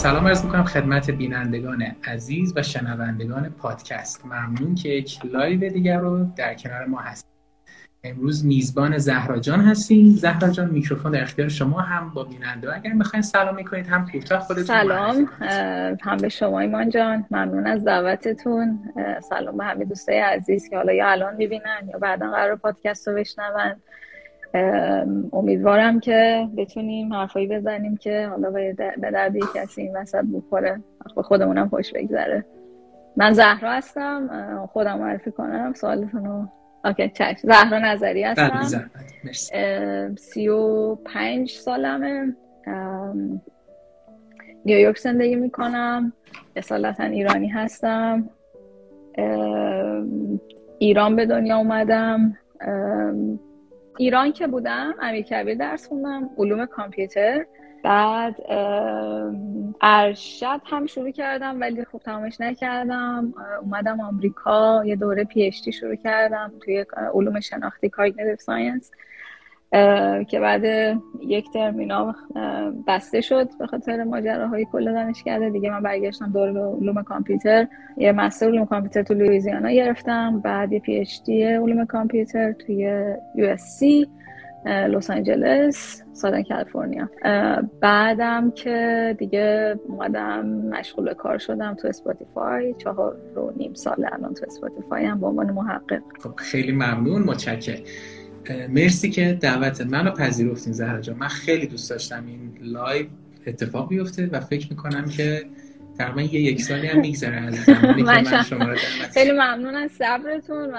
سلام عرض می‌کنم خدمت بینندگان عزیز و شنوندگان پادکست. ممنون که یک live دیگر رو در کنار ما هستید امروز میزبان زهرا جان هستیم. زهرا جان میکروفون در اختیار شما هم با بیننده. اگر می‌خواین سلام می‌کنید هم کوتاه خودتون سلام. هم به شما ایمان جان. ممنون از دعوتتون. سلام به همه دوستای عزیز که حالا یا الان می‌بینن یا بعدا قرار پادکست رو بشنون. امیدوارم که بتونیم حرفایی بزنیم که حالا به درد کسی این وسط بخوره. به خودمونم خوش بگذره. من زهرا هستم. خودم معرفی کنم. سوالتون رو اوکی چشم. زهرا نظری هستم. سی و پنج سالمه. نیویورک زندگی می‌کنم. اصالتا ایرانی هستم. ایران به دنیا اومدم. ایران که بودم امیرکبیر درس خوندم علوم کامپیوتر. بعد ارشد هم شروع کردم ولی خب تمامش نکردم. اومدم آمریکا یه دوره پی شروع کردم توی علوم شناختی cognitive science که بعد یک ترم اینا بسته شد به خاطر ماجراهای کل دانشکده. دیگه من برگشتم دور علوم کامپیوتر. یه master علوم کامپیوتر تو لویزیانا گرفتم. بعد یه PhD علوم کامپیوتر توی USC لس آنجلس Southern California. بعدم که دیگه اومدم مشغول کار شدم تو Spotify چهار رو نیم سال الان تو Spotify هم به عنوان محقق. خب خیلی ممنون. متشکرم. مرسی که دعوت منو پذیرفتین زهرا جان. من خیلی دوست داشتم این live اتفاق بیفته و فکر می‌کنم که تقریبا یه یک سالی هم میگذره از زمانی که من شما رو خیلی ممنون از صبرتون و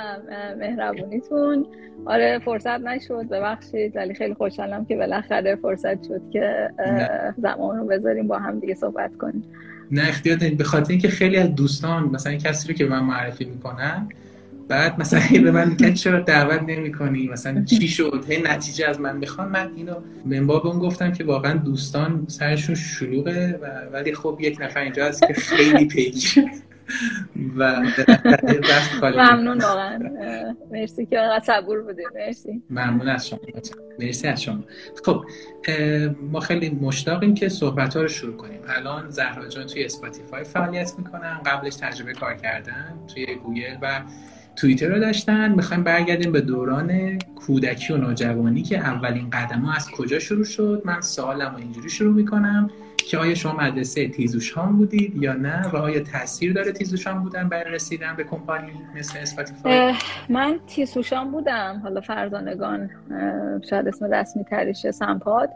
مهربونیتون. آره فرصت نشد ببخشید ولی خیلی خوشحالم که بالاخره فرصت شد که زمان رو بذاریم با هم دیگه صحبت کنیم. نه اختیار به خاطر اینکه خیلی از دوستان مثلا کسی رو که من معرفی می‌کنن بعد مثلا به من میگن چرا دعوت نمی‌کنی؟ مثلا چی شد؟ هی نتیجه از من می‌خوان. من اینو من باب اون گفتم که واقعا دوستان سرشون شلوغه و ولی خب یک نفر اینجا هست که خیلی پیگیر و ممنون واقعا. مرسی که آقا صبور بودید مرسی. ممنون از شما. مرسی از شما. خب ما خیلی مشتاقیم که صحبت ها رو شروع کنیم. الان زهرا جان توی Spotify فعالیت می‌کنن. قبلش تجربه کار کردن توی گوگل و توییتر رو داشتن. می‌خوایم برگردیم به دوران کودکی و نوجوانی که اولین قدم ها از کجا شروع شد؟ من سوالم اینجوری شروع می‌کنم که آیا شما مدرسه تیزوشان بودید یا نه و آیا تاثیر داره تیزوشان بودن برای رسیدن به کمپانی مثل اسپاتیفای؟ من تیزوشان بودم. حالا فرزانگان شاید اسم رسمی تریشه سمپاد.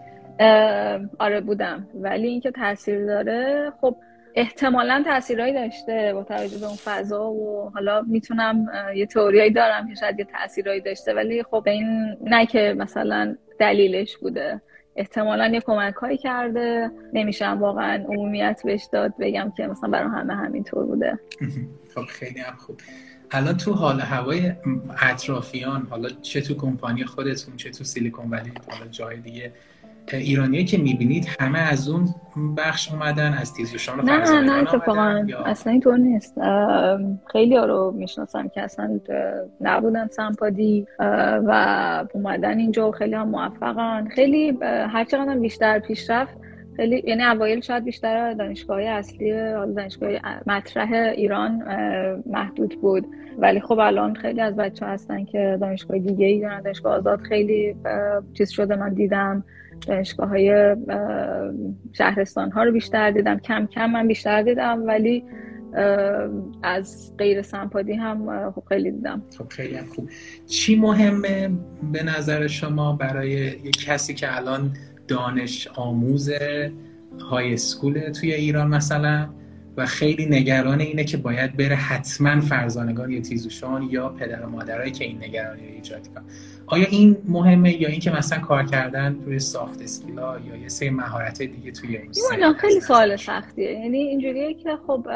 آره بودم. ولی اینکه تاثیر داره خب احتمالا تاثیرهایی داشته با توجه به اون فضا و حالا می‌تونم یه توریایی دارم که شاید یه تاثیرهایی داشته ولی خب این نه که مثلا دلیلش بوده. احتمالا یه کمک هایی کرده. نمیشم واقعا عمومیت بهش داد بگم که مثلا برای همه همینطور بوده. خب خیلی هم خوب. الان تو حال هوای اطرافیان حالا چه تو کمپانی خودتون چه تو سیلیکون ولی حالا جای دیگه ایرانی که می‌بینید همه از اون بخش اومدن از تیزوشان نه نه نه اتفاقا اصلا اینطور نیست. خیلی ها رو می‌شناسم که اصلا نبودن سمپادی و اومدن اینجا خیلی هم موفقن. خیلی هرچقدر بیشتر پیشرفت خیلی یعنی اوایل شاید بیشتر دانشگاه اصلی دانشگاه مطرح ایران محدود بود. ولی خب الان خیلی از بچه هستن که دانشگاه دیگه ای دارن دانشگاه آزاد خیلی چیز شده من دیدم. دانشگاه های شهرستان ها رو بیشتر دیدم. کم کم من بیشتر دیدم ولی از غیر سمپادی هم خب خیلی دیدم. خب خیلی خوب. چی مهمه به نظر شما برای یک کسی که الان دانش آموز های اسکول توی ایران مثلا و خیلی نگران اینه که باید بره حتما فرزانگان یا تیزوشان یا پدر و مادرایی که این نگرانی رو ایجاد کنن آیا این مهمه یا اینکه مثلا کار کردن روی سافت اسکیلا یا یه سری مهارت دیگه توی این خیلی سوال سختیه. یعنی اینجوریه که خب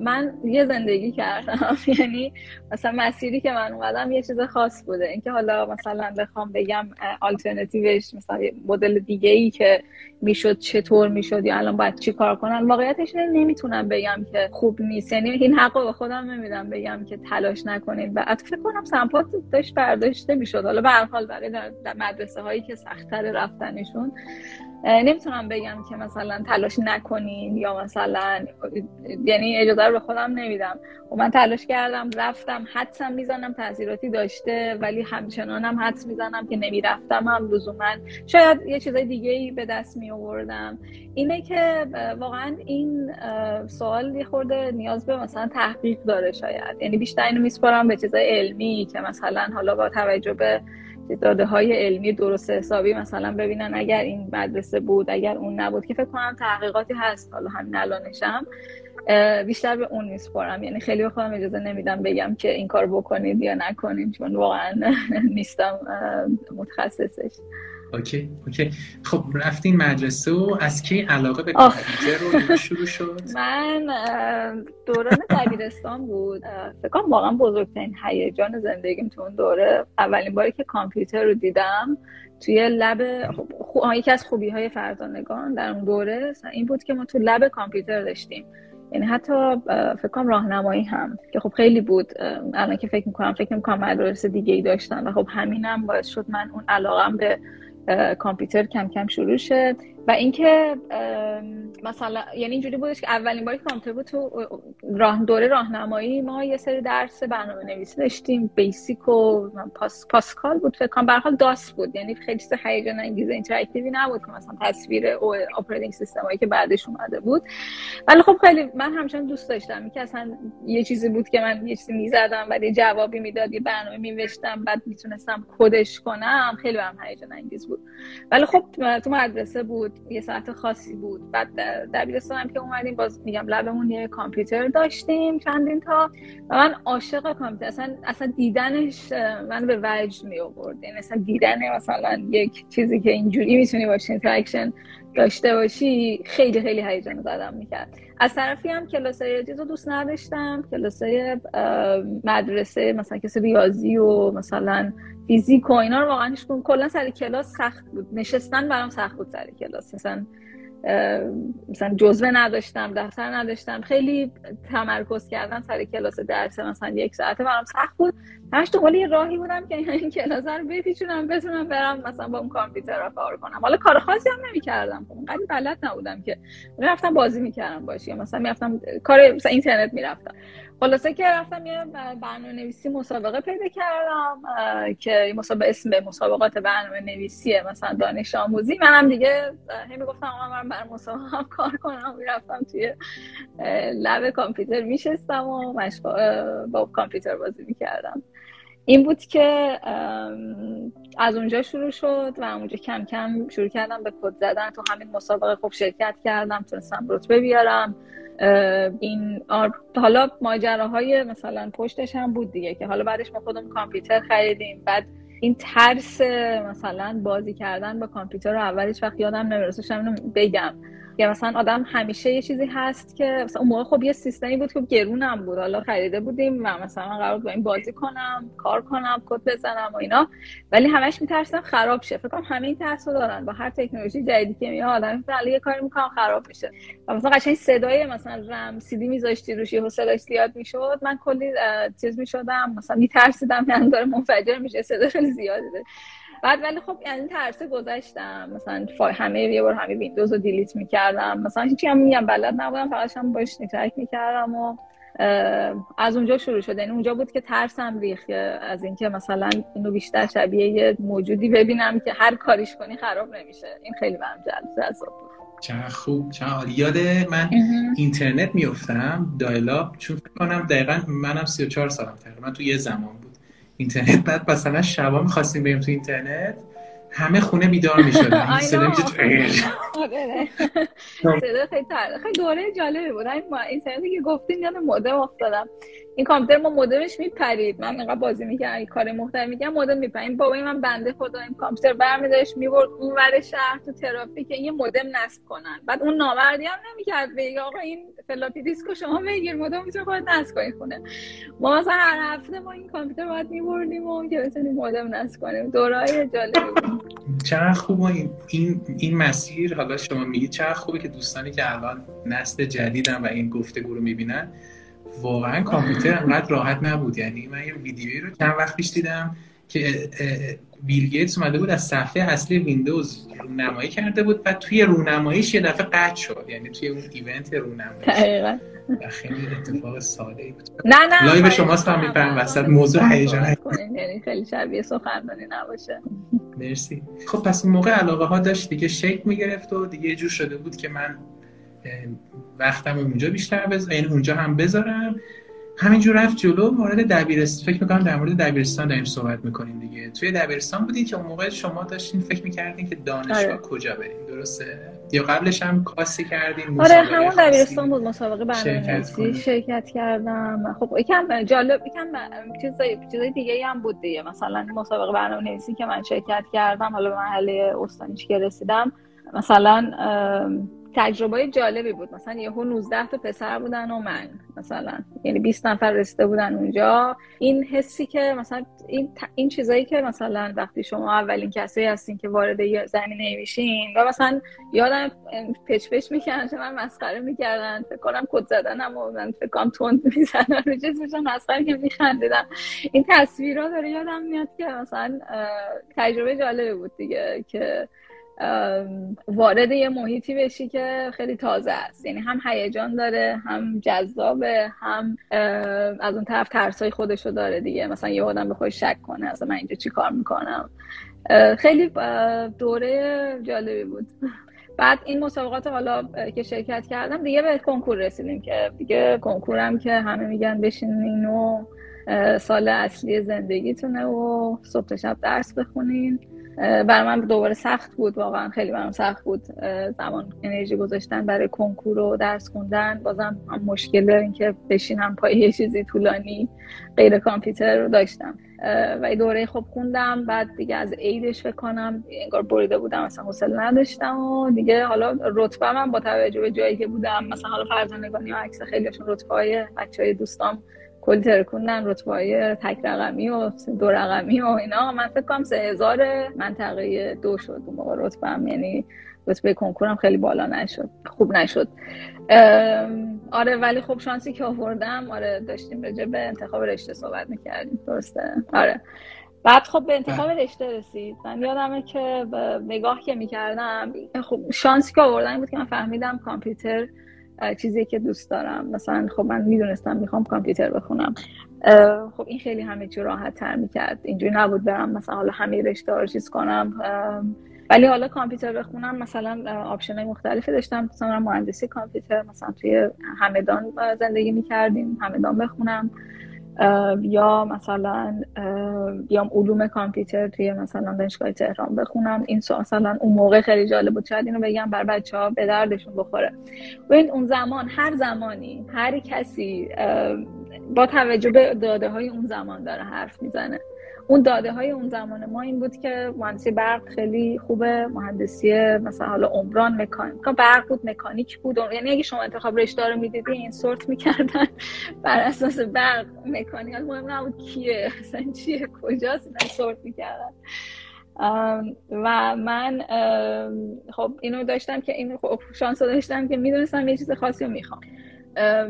من یه زندگی کردم. یعنی مثلا مسیری که من اومدم یه چیز خاص بوده. اینکه حالا مثلا بخوام بگم آلترناتیوش مثلا مدل دیگه ای که می‌شد چطور می‌شد یا الان باید چی کار کنم واقعیتش نمی‌تونم بگم که خوب نیست. یعنی این حق به خودم نمیدم بگم که تلاش نکنید. و فکر کنم سمپات داشت برداشته می‌شد. حالا هر حال برای در مدرسه هایی که سختتر رفتنشون نمی‌تونم بگم که مثلا تلاش نکنین یا مثلا یعنی اجازه رو به خودم نمیدم. و من تلاش کردم رفتم حدسم می‌زنم تاثیراتی داشته ولی همچنانم حدس می‌زنم که نمی‌رفتم هم لزوما. شاید یه چیزای دیگه ای به دست می آوردم اینه که واقعا این سوال یه خورده نیاز به مثلا تحقیق داره شاید. یعنی بیشتر اینو میسپارم به چیزای علمی که مثلا حالا با توجه به داده های علمی درست حسابی مثلا ببینن اگر این مدرسه بود اگر اون نبود که فکر کنم تحقیقاتی هست. حالا همین الانشم بیشتر به اون میسپارم یعنی خیلی به خودم اجازه نمیدم بگم که این کار بکنید یا نکنید چون واقعا نیستم متخصصش. اوکی اوکی. خب رفتین مدرسه و از کی علاقه به کامپیوتر رو شروع شد؟ من دوران دبیرستان بود. فکر کنم واقعا بزرگترین هیجان زندگیم تو اون دوره. اولین باری که کامپیوتر رو دیدم توی لب خب، یکی از خوبی های فرزانگان در اون دوره این بود که ما تو لب کامپیوتر داشتیم. یعنی حتی فکر کنم راهنمایی هم که خب خیلی بود. الان که فکر می‌کنم فکر می‌کنم مدرسه دیگه ای داشتن و خب همینم باعث شد من اون علاقم به کامپیوتر کم کم شروع شد و اینکه مثلا یعنی اینجوری بودش که اولین باری کامپیوتر بود تو راه دوره راهنمایی ما یه سری درس برنامه نویسی داشتیم Basic و پاس، Pascal بود فکر کنم. حال DOS بود یعنی خیلی چیز هیجان انگیز interactive ی نبود که مثلا تصویر و operating system هایی که بعدش اومده بود. ولی خب خیلی من همچنان دوست داشتم. که اصلا یه چیزی بود که من یه چیزی می‌زدم و یه جوابی می‌داد یه برنامه می‌نوشتم بعد می‌تونستم کدش کنم خیلی هم هیجان انگیز بود. ولی خب تو مدرسه بود. یه ساعت خاصی بود. بعد دبیرستان هم که اومدیم باز میگم lab مون یه کامپیوتر داشتیم چندین تا و من عاشق کامپیوتر. اصلا اصلا دیدنش من به وجد می آورد یعنی اصلا دیدن مثلا یک چیزی که اینجوری می‌تونی باشه interaction داشته باشی خیلی خیلی هیجان زدم می‌کرد. از طرفی هم کلاسای چیز رو دوست نداشتم. کلاسای مدرسه مثلا کسی ریاضی و مثلا فیزیک و اینا رو واقعا هیچ کلا سر کلاس سخت بود. نشستن برام سخت بود سر کلاس. مثلا مثلا جزوه نداشتم دفتر نداشتم. خیلی تمرکز کردن سر کلاس درس مثلا یک ساعته برام سخت بود. همش دنبال یه راهی بودم که این کلاس رو بپیچونم بتونم برم مثلا با اون کامپیوتر رو کار کنم. حالا کار خاصی هم نمی‌کردم. خب اونقدر بلد نبودم که. می‌رفتم بازی می‌کردم باشی مثلا می‌رفتم کار مثلا اینترنت می‌رفتم. خلاصه که رفتم یه برنامه نویسی مسابقه پیدا کردم که مسابقه اسم مسابقات برنامه نویسیه مثلا دانش آموزی. منم دیگه همین گفتم من بر مسابقه هم کار کنم. رفتم توی لب کامپیوتر میشستم و با کامپیوتر بازی می‌کردم. این بود که از اونجا شروع شد و اونجا کم کم شروع کردم به کد زدن. تو همین مسابقه خوب شرکت کردم تونستم رتبه بیارم. این حالا ماجراهای مثلا پشتش هم بود دیگه که حالا بعدش ما خودمون کامپیوتر خریدیم. بعد این ترس مثلا بازی کردن با کامپیوتر رو اولش وقت یادم نمی‌رسه بگم. که مثلا آدم همیشه یه چیزی هست که مثلا اون موقع خب یه سیستمی بود که گرونم بود. حالا خریده بودیم و مثلا قرار بود با این بازی کنم کار کنم کد بزنم و اینا. ولی همش میترسم خراب شه. فکر کنم همه این ترس رو دارن. با هر تکنولوژی جدیدی که میاد آدم یه کاری می‌کنم خراب میشه. و مثلا قشنگ صدای مثلا رم سی دی میذاشتی روش یهو صداش زیاد می‌شد. من کلی چیز می‌شدم مثلا میترسیدم یعنی داره منفجر میشه صدا خیلی زیاده بعد ولی خب یعنی ترسه گذاشتم مثلا همه یه بار همه ویندوز رو دیلیت می‌کردم. مثلا هیچی هم میگم بلد نبودم فقط هم باش نیترک می‌کردم و از اونجا شروع شده یعنی اونجا بود که ترسم ریخت از اینکه مثلا اینو بیشتر شبیه یه موجودی ببینم که هر کاریش کنی خراب نمیشه. این خیلی برام جذاب بود. چقدر خوب چقدر یاد من اینترنت میفتم دایلاب چون فکر کنم دقیقا منم 34 سالم تقریبا تو یه زمان بود. اینترنت بعد مثلا شبا می‌خواستیم بریم تو اینترنت همه خونه بیدار می‌شدن. این صدا میشه آره. صدا خیلی خیلی دوره جالبی بود. این اینترنتی که گفتین یاد مودم افتادم. این کامپیوتر ما مودمش میپرید. من اینقدر بازی می‌کردم این کار مختلف میگم مودم میپرید. بابای من بنده خدا این کامپیوتر برمیداشت می‌برد اون ور شهر تو ترافیک یه مودم نصب کنن. بعد اون نامردی هم نمی‌کرد. بگه آقا این floppy disk و شما بگیر مودم می‌تونه خودت نصب کنی خونه. ما مثلا هر هفته ما این کامپیوتر باید میبردیم و که بتونیم مودم نصب کنیم. دورای جالبی. بود چقدر خوب این این مسیر حالا شما میگید چقدر خوبه که دوستانی که الان نسل جدیدن و این گفتگو رو می‌بینن واقعا کامپیوتر انقدر راحت نبود. یعنی من یه ویدیویی رو چند وقت پیش دیدم که بیل گیتس اومده بود از صفحه اصلی ویندوز رونمایی کرده بود و توی رونماییش یه دفعه قطع شد. یعنی توی اون event رونمایی. دقیقاً. خیلی اتفاق ساده بود. نه نه live شماست هم میفهم وسط موضوع هیجان یعنی خیلی شبیه سخنرانی نباشه. مرسی. خب پس اون موقع علاقه ها داشت دیگه شکل می‌گرفت و دیگه جور شده بود که من وقتم اونجا بیشتر بذارم یعنی اونجا هم بذارم. همینجور رفت جلو وارد دبیرستان فکر می‌کنم در مورد دبیرستان داریم صحبت می‌کنیم دیگه. توی دبیرستان بودین که اون موقع شما داشتین فکر می‌کردین که دانشگاه آره. کجا بریم. درسته؟ یا قبلش هم کاسی کردین آره همون دبیرستان بود مسابقه برنامه‌نویسی. شرکت کردم. خب یکم جالب یکم چیزای چیزای دیگه هم بود دیگه. مثلا مسابقه برنامه‌نویسی که من شرکت کردم حالا به مرحله استانیش که رسیدم مثلا تجربه جالبی بود. مثلا یهو 19 تا پسر بودن و من مثلا یعنی 20 نفر رسیده بودن اونجا. این حسی که مثلا این این چیزایی که مثلا وقتی شما اولین کسی هستین که وارد زمینه میشین و مثلا یادم پچ پچ می‌کنن که من مسخره می‌کردن فکر کنم کد زدنم و من فکر کنم تند می‌زنن رو چیز میشن مسخره که میخندیدم این تصویرها داره یادم میاد که مثلا تجربه جالبی بود دیگه که وارد یه محیطی بشی که خیلی تازه است. یعنی هم هیجان داره هم جذابه هم از اون طرف ترسای خودشو داره دیگه. مثلا یه آدم به خودش شک کنه اصلا من اینجا چی کار می‌کنم؟ خیلی دوره جالبی بود. بعد این مسابقات حالا که شرکت کردم دیگه به کنکور رسیدیم که دیگه کنکورم که همه میگن بشینین و سال اصلی زندگیتونه و صبح شب درس بخونین. برای من دوباره سخت بود واقعا خیلی برام سخت بود زمان انرژی گذاشتن برای کنکور و درس خوندن. بازم هم مشکل اینکه بشینم پای یه چیزی طولانی غیر کامپیوتر رو داشتم. و دوره خوب خوندم بعد دیگه از عیدش فکر کنم انگار بریده بودم مثلا حوصله نداشتم و دیگه حالا رتبه من با توجه به جایی که بودم مثلا حالا فرزانگانی و عکس خیلیشون رتبه های بچه های دوستام کلی ترکوندن رتبه های تک رقمی و دو رقمی و اینا. من فکر کنم سه هزار منطقه دو شد اون موقع رتبه یعنی رتبه کنکورم خیلی بالا نشد خوب نشد. آره ولی خب شانسی که آوردم آره داشتیم راجع به انتخاب رشته صحبت می‌کردیم درسته؟ آره. بعد خب به انتخاب بله. رشته رسید. من یادمه که نگاه که می‌کردم خب شانسی که آوردن بود که من فهمیدم کامپیوتر چیزی که دوست دارم. مثلا خب من می‌دونستم می‌خوام کامپیوتر بخونم. خب این خیلی همه چی راحت تر می‌کرد. اینجوری نبود برم مثلا حالا همه رشته رو چیز کنم. ولی حالا کامپیوتر بخونم مثلا option های مختلفی داشتم. مثلا مهندسی کامپیوتر مثلا توی همدان زندگی می‌کردیم همدان بخونم. یا مثلا بیام علوم کامپیوتر توی مثلا دانشگاه تهران بخونم. این مثلا اون موقع خیلی جالب بود. شاید اینو بگم بر بچه ها به دردشون بخوره. این اون زمان هر زمانی هر کسی با توجه به داده های اون زمان داره حرف می‌زنه. اون داده های اون زمان ما این بود که مهندسی برق خیلی خوبه مهندسی مثلا حالا عمران مکانیک برق بود مکانیک بود. یعنی اگه شما انتخاب رشته رو می‌دیدی این سورت می‌کردن. بر اساس برق مکانیک. مهم نبود کیه اصلا چیه کجاست این سورت می‌کردن. و من خب اینو داشتم که این خب شانس داشتم که می‌دونستم یه چیز خاصی رو می‌خوام.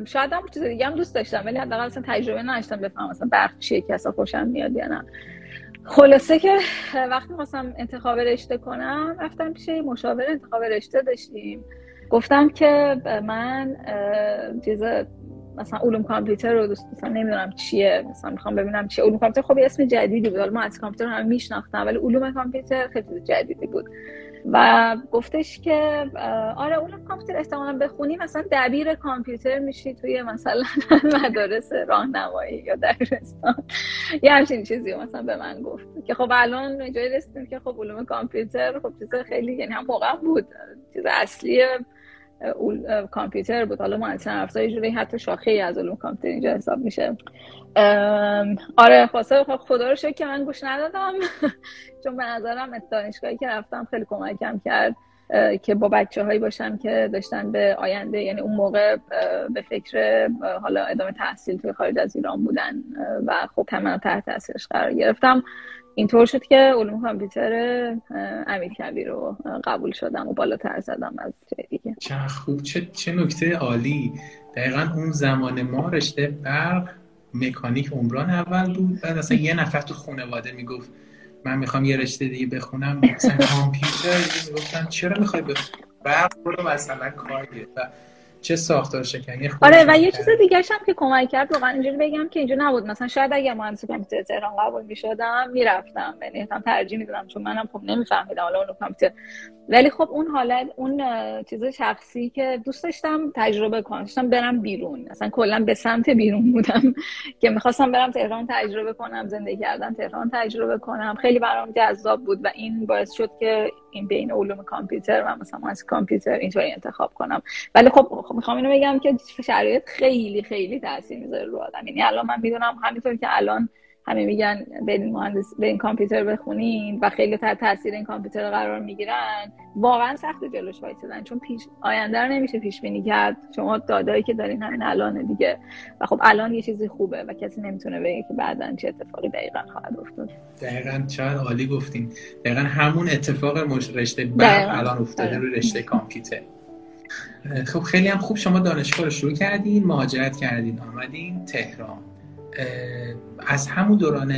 شاید هم چیز دیگه هم دوست داشتم ولی حداقل اصلا تجربه نداشتم بفهمم مثلا برق چیه که اصلا خوشم میاد یا نه. خلاصه که وقتی خواستم انتخاب رشته کنم رفتم پیش مشاور انتخاب رشته داشتیم. گفتم که من چیز مثلا علوم کامپیوتر رو دوست مثلا نمی‌دونم چیه مثلا می‌خوام ببینم چیه. علوم کامپیوتر خب اسم جدیدی بود. ما از کامپیوتر هم میشناختم ولی علوم کامپیوتر خیلی جدیدی بود. و گفتش که آره اون کامپیوتر احتمالا بخونی مثلا دبیر کامپیوتر میشی توی مثلا مدارس راهنمایی یا دبیرستان. یه همچین چیزی مثلا به من گفت. که خب الان جایی رسیدیم که خب علوم کامپیوتر خب چیز خیلی یعنی هم واقعا بود. چیز اصلی کامپیوتر بود. حالا افزار جوری حتی شاخه از علوم کامپیوتر اینجا حساب میشه. آره خب خدا رو شکر که من گوش ندادم. چون به نظرم دانشگاهی که رفتم خیلی کمکم کرد که با بچه هایی باشم که داشتن به آینده یعنی اون موقع به فکر حالا ادامه تحصیل توی خارج از ایران بودن و خب تمام تحت تاثیرش قرار گرفتم. اینطور شد که علوم کامپیوتر امیر کبیر رو قبول شدم و بالاتر زدم از دیگه. چه خوب. چه, چه نکته عالی. دقیقا اون زمان ما رشته برق مکانیک عمران اول بود بعد اصلا یه نفر تو خانواده می‌گفت من می‌خوام یه رشته دیگه بخونم. مثلا کامپیوتر می‌گفتن چرا می‌خوای بخونی؟ برق برو مثلا کار و چه ساختار شکنی آره و یه چیز دیگه هم که کمک کرد واقعا اینجوری بگم که اینجا نبود. مثلا شاید اگه مهندسی کامپیوتر تهران قبول می‌شدم می‌رفتم. یعنی هم ترجیح می‌دادم چون منم خب نمیفهمیدم حالا اون کامپیوتر. ولی خب اون حالت اون چیز شخصی که دوست داشتم تجربه کنم. داشتم برم بیرون. مثلا کلا به سمت بیرون بودم. که می‌خواستم برم تهران تجربه کنم زندگی کردن تهران تجربه کنم. خیلی برام جذاب بود و این باعث شد که این بین علوم کامپیوتر و مثلا از کامپیوتر اینطوری انتخاب کنم. ولی خب, خب می‌خوام اینو بگم که شرایط خیلی خیلی تاثیر می‌ذاره رو آدم. یعنی الان من می‌دونم همینطور که الان همه میگن این مهندس این کامپیوتر بخونین و خیلی تحت تاثیر این کامپیوتر قرار می‌گیرن واقعا سخت جلوش وایسادن چون پیش آینده رو نمیشه پیش بینی کرد. شما دادایی که دارین همین الان دیگه. و خب الان یه چیزی خوبه و کسی نمی‌تونه بگه که بعدا چه اتفاقی دقیقا خواهد افتاد. دقیقا چقدر عالی گفتین. دقیقا همون اتفاق رشته بعد الان افتاده رو رشته کامپیوتر. خب خیلی هم خوب شما دانشگاه رو شروع کردین مهاجرت کردین آمدین تهران. از همون دوران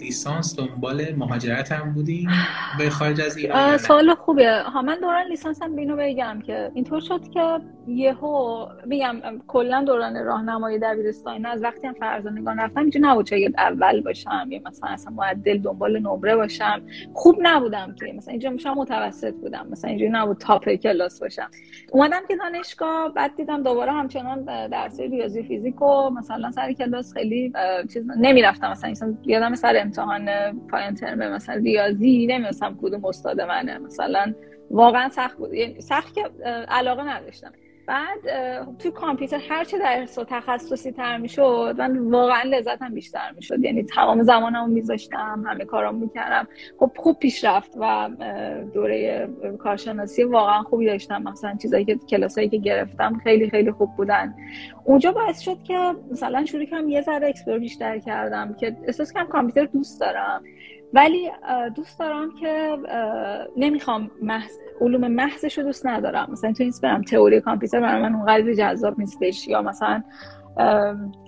لیسانس دنبال مهاجرت هم بودیم. به خارج از ایران سوال خوبه ها من دوران لیسانس هم بینو بگم که اینطور شد که یهو میگم کلا دوران راهنمایی دبیرستانی. از وقتی هم فرزانگان رفتم اینجا نبود چه اول باشم یا مثلا اصلا معدل دنبال نمره باشم. خوب نبودم که مثلا اینجا میشم متوسط بودم. مثلا اینجا نبود تاپ کلاس باشم. اومدم که دانشگاه بعد دیدم دوباره همچنان درس ریاضی فیزیک و مثلا سر کلاس خیلی چیز نمی‌رفتم. مثلا یادم سر امتحان پایان ترم مثلا ریاضی نمی‌دونستم کدوم استاد منه. مثلا واقعا سخت بود. یعنی سخت که علاقه نداشتم. بعد تو کامپیوتر هر چه درس و تخصصی تر می‌شد من واقعا لذتم بیشتر می‌شد. یعنی تمام زمانمو میذاشتم همه کارام می‌کردم. خب خوب پیشرفت و دوره کارشناسی واقعا خوبی داشتم. مثلا چیزایی که کلاسایی که گرفتم خیلی خیلی خوب بودن. اونجا باعث شد که مثلا شروع کنم یه ذره explore بیشتر کردم که احساس کنم کامپیوتر دوست دارم. ولی دوست دارم که نمی‌خوام محض علوم محضش رو دوست ندارم. مثلا تو نیست برم تئوری کامپیوتر برای من اونقدر جذاب نیستش یا مثلا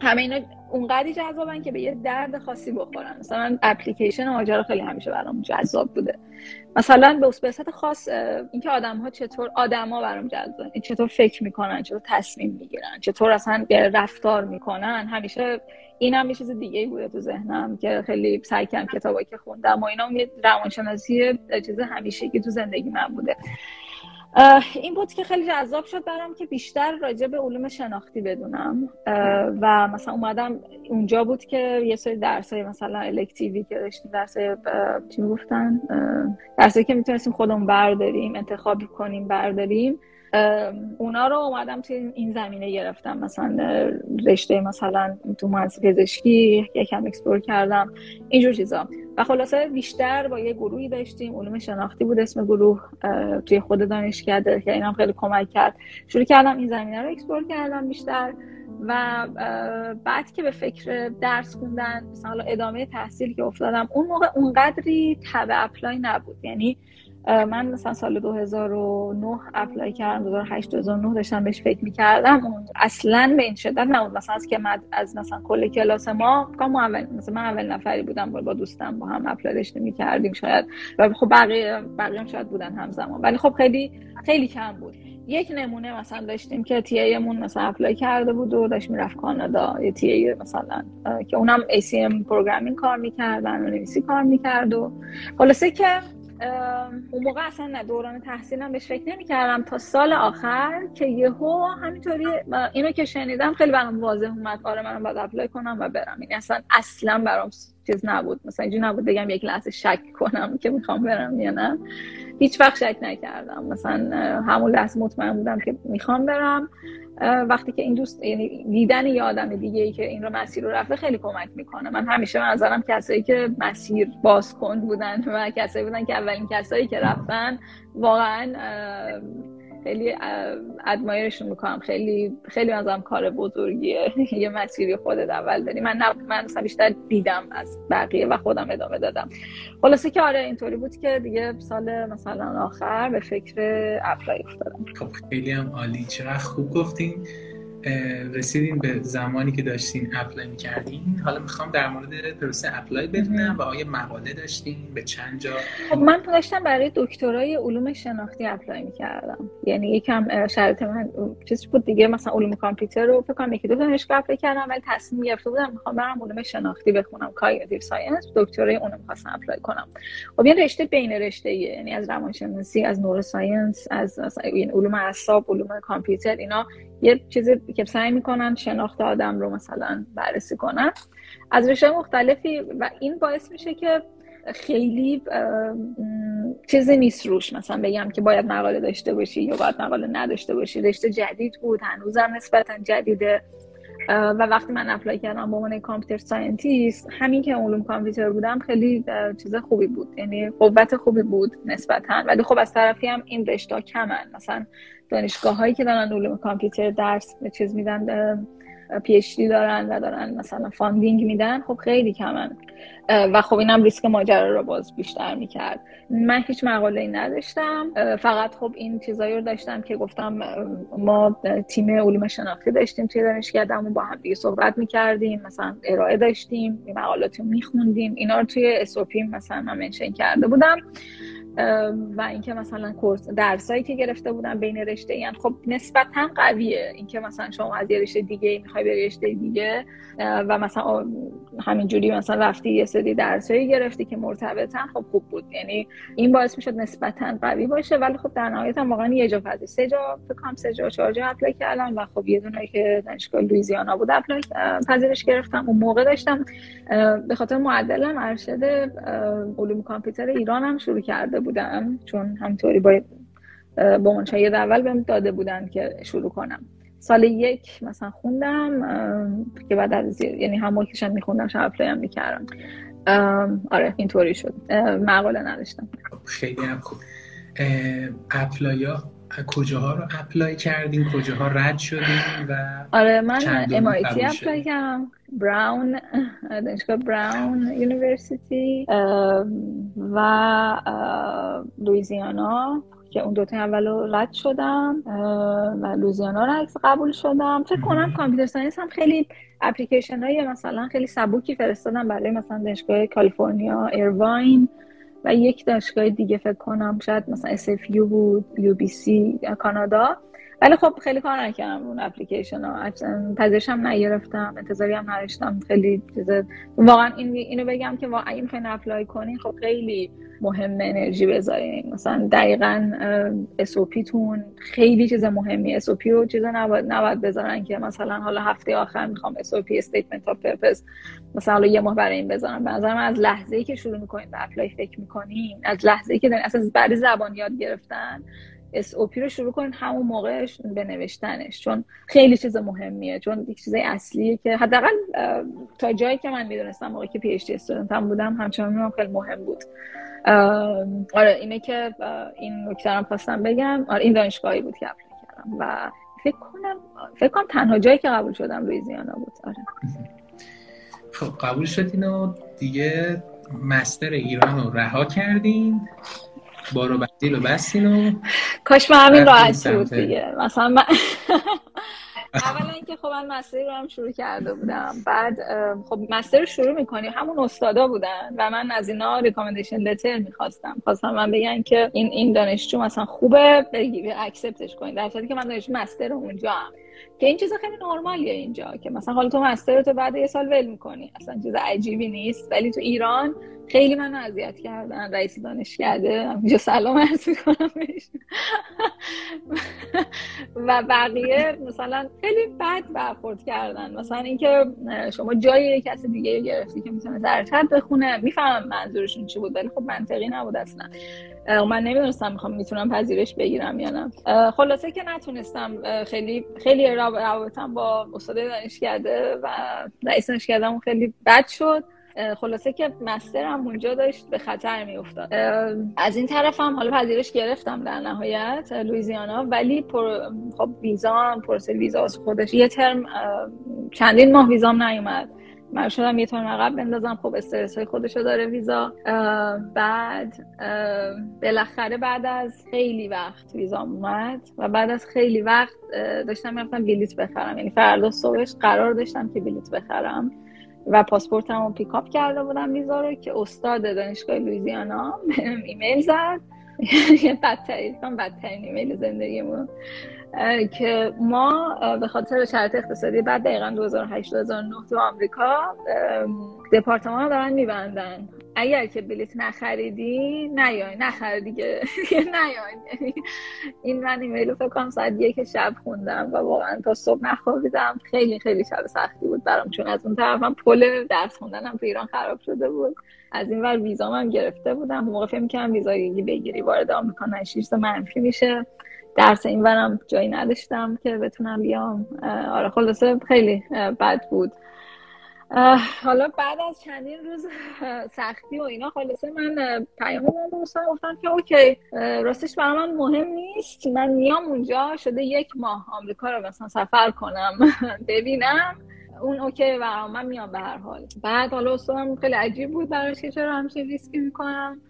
همه اینا اونقدری جذابن که به یه درد خاصی بخورن. مثلا اپلیکیشن ماجرا خیلی همیشه برام جذاب بوده. مثلا به صورت خاص اینکه آدم ها چطور آدما برام جذابن. چطور فکر می‌کنن چطور تصمیم می‌گیرن چطور اصلا رفتار می‌کنن همیشه این هم یه چیز دیگه بوده تو ذهنم که خیلی سعی کردم کتابایی که خوندم و اینا یه روانشناسی چیز همیشه که تو زندگی من بوده. این بود که خیلی جذاب شد برام که بیشتر راجع به علوم شناختی بدونم. و مثلا اومدم اونجا بود که یه سری درسای مثلا elective ی که داشتیم درسای چی می‌گفتن؟ درسایی که می‌تونستیم خودمون برداریم انتخاب کنیم برداریم. اونا رو اومدم توی این زمینه گرفتم. مثلا رشته مثلا تو مهندسی پزشکی یکم explore کردم اینجور چیزا. و خلاصه بیشتر با یه گروهی داشتیم. علوم شناختی بود اسم گروه توی خود دانشکده که اینم خیلی کمک کرد. شروع کردم این زمینه رو explore کردم بیشتر. و بعد که به فکر درس خوندن مثلا ادامه تحصیل که افتادم اون موقع اونقدری تب apply نبود. یعنی من مثلا سال 2009 apply کردم 2008 2009 داشتم بهش فکر می‌کردم. اصلا به این شدت نبود. مثلا از که از مثلا کل کلاس ما کام اول مثلا من اول نفری بودم با دوستم با هم apply داشتیم می‌کردیم شاید. و خب بقیه بقیه هم شاید بودن همزمان. ولی خب خیلی خیلی کم بود. یک نمونه مثلا داشتیم که TA مون مثلا apply کرده بود و داشت می‌رفت کانادا. یه TA مثلا که اونم ACM programming کار می‌کردن و نویسی کار می‌کرد و خلاصه که اون موقع اصلا نه دوران تحصیلم بهش فکر نمی‌کردم. تا سال آخر که یهو همینطوری اینو که شنیدم خیلی برام واضح اومد. آره منم باید apply کنم و برم. این اصلا اصلا برام چیز نبود. مثلا اینجوری نبود بگم یک لحظه شک کنم که می‌خوام برم یا نه. هیچ وقت شک نکردم. مثلا همون لحظه مطمئن بودم که می‌خوام برم. وقتی که این دوست یعنی دیدن یه آدم دیگه ای که این رو مسیر رو رفته خیلی کمک می‌کنه. من همیشه من نظرم کسایی که مسیر باز کن بودن و کسایی بودن که اولین کسایی که رفتن واقعا خیلی ادمایرشون می‌کنم خیلی خیلی ازم کار بزرگیه. یه مسیری خودت اول داری. من من مثلا بیشتر دیدم از بقیه و خودم ادامه دادم. خلاصه که آره اینطوری بود که دیگه سال مثلا آخر به فکر apply افتادم. خب خیلی هم عالی. چقدر خوب گفتین. رسیدین به زمانی که داشتین apply می‌کردین. حالا می‌خوام در مورد پروسه apply بدونم و آیا مقاله داشتین به چند جا؟ خب من داشتم برای دکترای علوم شناختی apply می‌کردم. یعنی یکم شرط من چیز بود دیگه مثلا علوم کامپیوتر رو فکر کنم یکی دو دانشگاه apply کردم ولی تصمیم گرفته بودم می‌خوام برم علوم شناختی بخونم. cognitive science دکترای اون می‌خواستم apply کنم. خب یه رشته بین رشته یعنی از روانشناسی از neuroscience از این علوم اعصاب علوم کامپیوتر اینا یه چیزی که سعی می‌کنن شناخت آدم رو مثلا بررسی کنن. از رشته مختلفی و این باعث میشه که خیلی چیزی نیست روش. مثلا بگم که باید مقاله داشته باشی یا باید مقاله نداشته باشی. رشته جدید بود هنوزم نسبتا جدیده. و وقتی من apply کردم به عنوان computer scientist همین که علوم کامپیوتر بودم خیلی چیز خوبی بود. یعنی قوت خوبی بود نسبتا. ولی خب از طرفی هم این رشته کمن. مثلا دانشگاه هایی که دارن علوم کامپیوتر درس چیز میدن PhD دارن و دارن مثلا funding میدن خب خیلی کمن. و خب اینم ریسک ماجرا رو باز بیشتر می‌کرد. من هیچ مقاله ای نداشتم. فقط خب این چیزایی رو داشتم که گفتم ما تیم علوم شناختی داشتیم توی دانشگاهمون با هم دیگه صحبت می‌کردیم مثلا ارائه داشتیم مقالات رو میخوندیم. اینا رو توی SOP مثلا من mention کرده بودم. و اینکه مثلا course درسایی که گرفته بودم بین رشته این خب نسبتا قویه. اینکه مثلا شما از یه رشته دیگه می‌خوای به رشته دیگه و مثلا همینجوری مثلا رفتی یه سری درسایی گرفتی که مرتبطن خب خوب بود. یعنی این باعث می‌شد نسبتا قوی باشه. ولی خب در نهایت هم واقعا یه جا فقط سه جا فکر سه جا چهار جا apply کردم و خب یه دونه که دانشگاه لوئیزیانا بود apply پذیرش گرفتم. اون موقع داشتم به خاطر معدلم ارشد علوم کامپیوتر ایران هم شروع کرده بودم چون همطوری با با منشأ اول بهم داده بودن که شروع کنم. سال یک مثلا خوندم که بعد از یعنی همون که میخوندم شب هم می‌کردم. آره اینطوری شد. مقاله نداشتم. خیلی هم خوب. اپلایا کجاها رو اپلای کردین کجاها رد شدین و آره من MIT apply کردم. براون دانشگاه براون university و لویزیانا که اون دوتا اول رو رد شدم. و لوزیانا رو قبول شدم. فکر کنم computer science هم خیلی اپلیکیشن های مثلا خیلی سبوکی فرستادم برای مثلا دانشگاه کالیفرنیا ایرواین و یک دانشگاه دیگه فکر کنم شاید مثلا SFU بود UBC کانادا. ولی خب خیلی کار نکردم اون اپلیکیشن ها پذیرش هم نگرفتم انتظاری هم نداشتم. خیلی چیز واقعا این اینو بگم که واقعا این می‌خواین apply کنین خب خیلی مهم انرژی بذارین. مثلا دقیقا SOP تون خیلی چیز مهمی SOP رو چیز نباید نباید بذارن که مثلا حالا هفته آخر می‌خوام SOP statement of purpose مثلا حالا یه ماه برای این بذارم. به نظر از لحظه ای که شروع می‌کنین به apply فکر می‌کنین از لحظه ای که اصلا برای زبان یاد گرفتن SOP رو شروع کنین همون موقعش به چون خیلی چیز مهمیه چون یک چیز اصلیه که حداقل تا جایی که من می‌دونستم موقعی که PhD هم بودم همچنان خیلی مهم بود. آره اینه که این نکته رو خواستم بگم. آره این دانشگاهی بود که apply کردم و فکر کنم فکر کنم تنها جایی که قبول شدم لویزیانا بود. آره. خب قبول شدین و دیگه مستر ایران رو رها کردین. بارو بندیل و بستین و کاش من همین راحت بود دیگه. مثلا من اولا اینکه خب من مستری رو هم شروع کرده بودم. بعد خب مستر رو شروع می‌کنی. همون استادا بودن و من از اینا ریکامندیشن لتر می‌خواستم. خواستم من بگن که این این دانشجو مثلا خوبه بگی اکسپتش کنید در که من دانشجو مستر اونجا هم که این چیز خیلی نرمالیه اینجا که مثلا حالا تو مستر تو بعد یه سال ول می‌کنی. اصلا چیز عجیبی نیست. ولی تو ایران خیلی من اذیت کردن. رئیس دانشکده اینجا سلام عرض می‌کنم و بقیه مثلا خیلی بد برخورد کردن. مثلا اینکه شما جای کسی دیگه گرفتی که می‌تونه درچت بخونه. می‌فهمم منظورشون چی بود ولی خب منطقی نبود اصلا. من نمی‌دونستم می‌خوام می‌تونم پذیرش بگیرم یا نه. خلاصه که نتونستم خیلی خیلی روابطم با استاد دانشکده و رئیس دانشکدهمون خیلی بد شد. خلاصه که مسترم اونجا داشت به خطر میافتاد. از این طرف هم حالا پذیرش گرفتم در نهایت لویزیانا ولی پر... خب ویزا پروسه ویزا خودش. یه ترم چندین ماه ویزام نیومد. من شدم یه ترم عقب بندازم. خب استرس های خودشو داره ویزا. بعد بالاخره بعد از خیلی وقت ویزا اومد و بعد از خیلی وقت داشتم می‌رفتم بلیت بخرم. یعنی فردا صبحش قرار داشتم که بلیت بخرم و پاسپورتم رو pick up کرده بودم ویزا رو که استاد دانشگاه لویزیانا ایمیل زد. یه بدترین بدترین ایمیل زندگیمون. که ما به خاطر شرایط اقتصادی بعد دقیقا 2008 2009 تو آمریکا دپارتمان دارن میبندن. اگر که بلیت نخریدی نیای. نخر دیگه نیای. این من ایمیل فکر کنم ساعت یک شب خوندم و واقعا تا صبح نخوابیدم. خیلی خیلی شب سختی بود برام چون از اون طرفم پل درس خوندنم تو ایران خراب شده بود. از این ور ویزا من گرفته بودم. موقع فکر می‌کردم ویزای بگیری وارد آمریکا نشیست منفی میشه. درس این ورم جایی نداشتم که بتونم بیام. آره خلاصه خیلی بد بود. حالا بعد از چندین روز سختی و اینا خلاصه من پیام دوستان گفتم که اوکی راستش برای من مهم نیست. من میام اونجا شده یک ماه آمریکا رو مثلا سفر کنم ببینم. اون اوکی و من میام به هر حال. بعد حالا استادم خیلی عجیب بود براش که چرا همیشه ریسکی می‌کنم.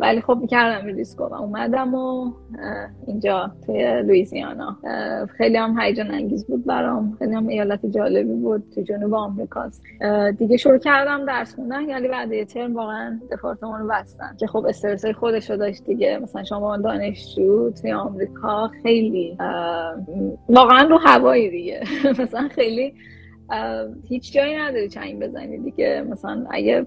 ولی خب می‌کردم ریسکو و اومدم و اینجا توی لویزیانا خیلی هم هیجان انگیز بود برام. خیلی هم ایالت جالبی بود تو جنوب آمریکاست. دیگه شروع کردم درس خوندن یعنی بعد یه ترم واقعا دپارتمان رو بستن. که خب استرس خودش رو داشت دیگه. مثلا شما دانشجو توی آمریکا خیلی واقعا رو هوایی دیگه. مثلا خیلی هیچ جایی نداری چنگ بزنی دیگه. مثلا اگه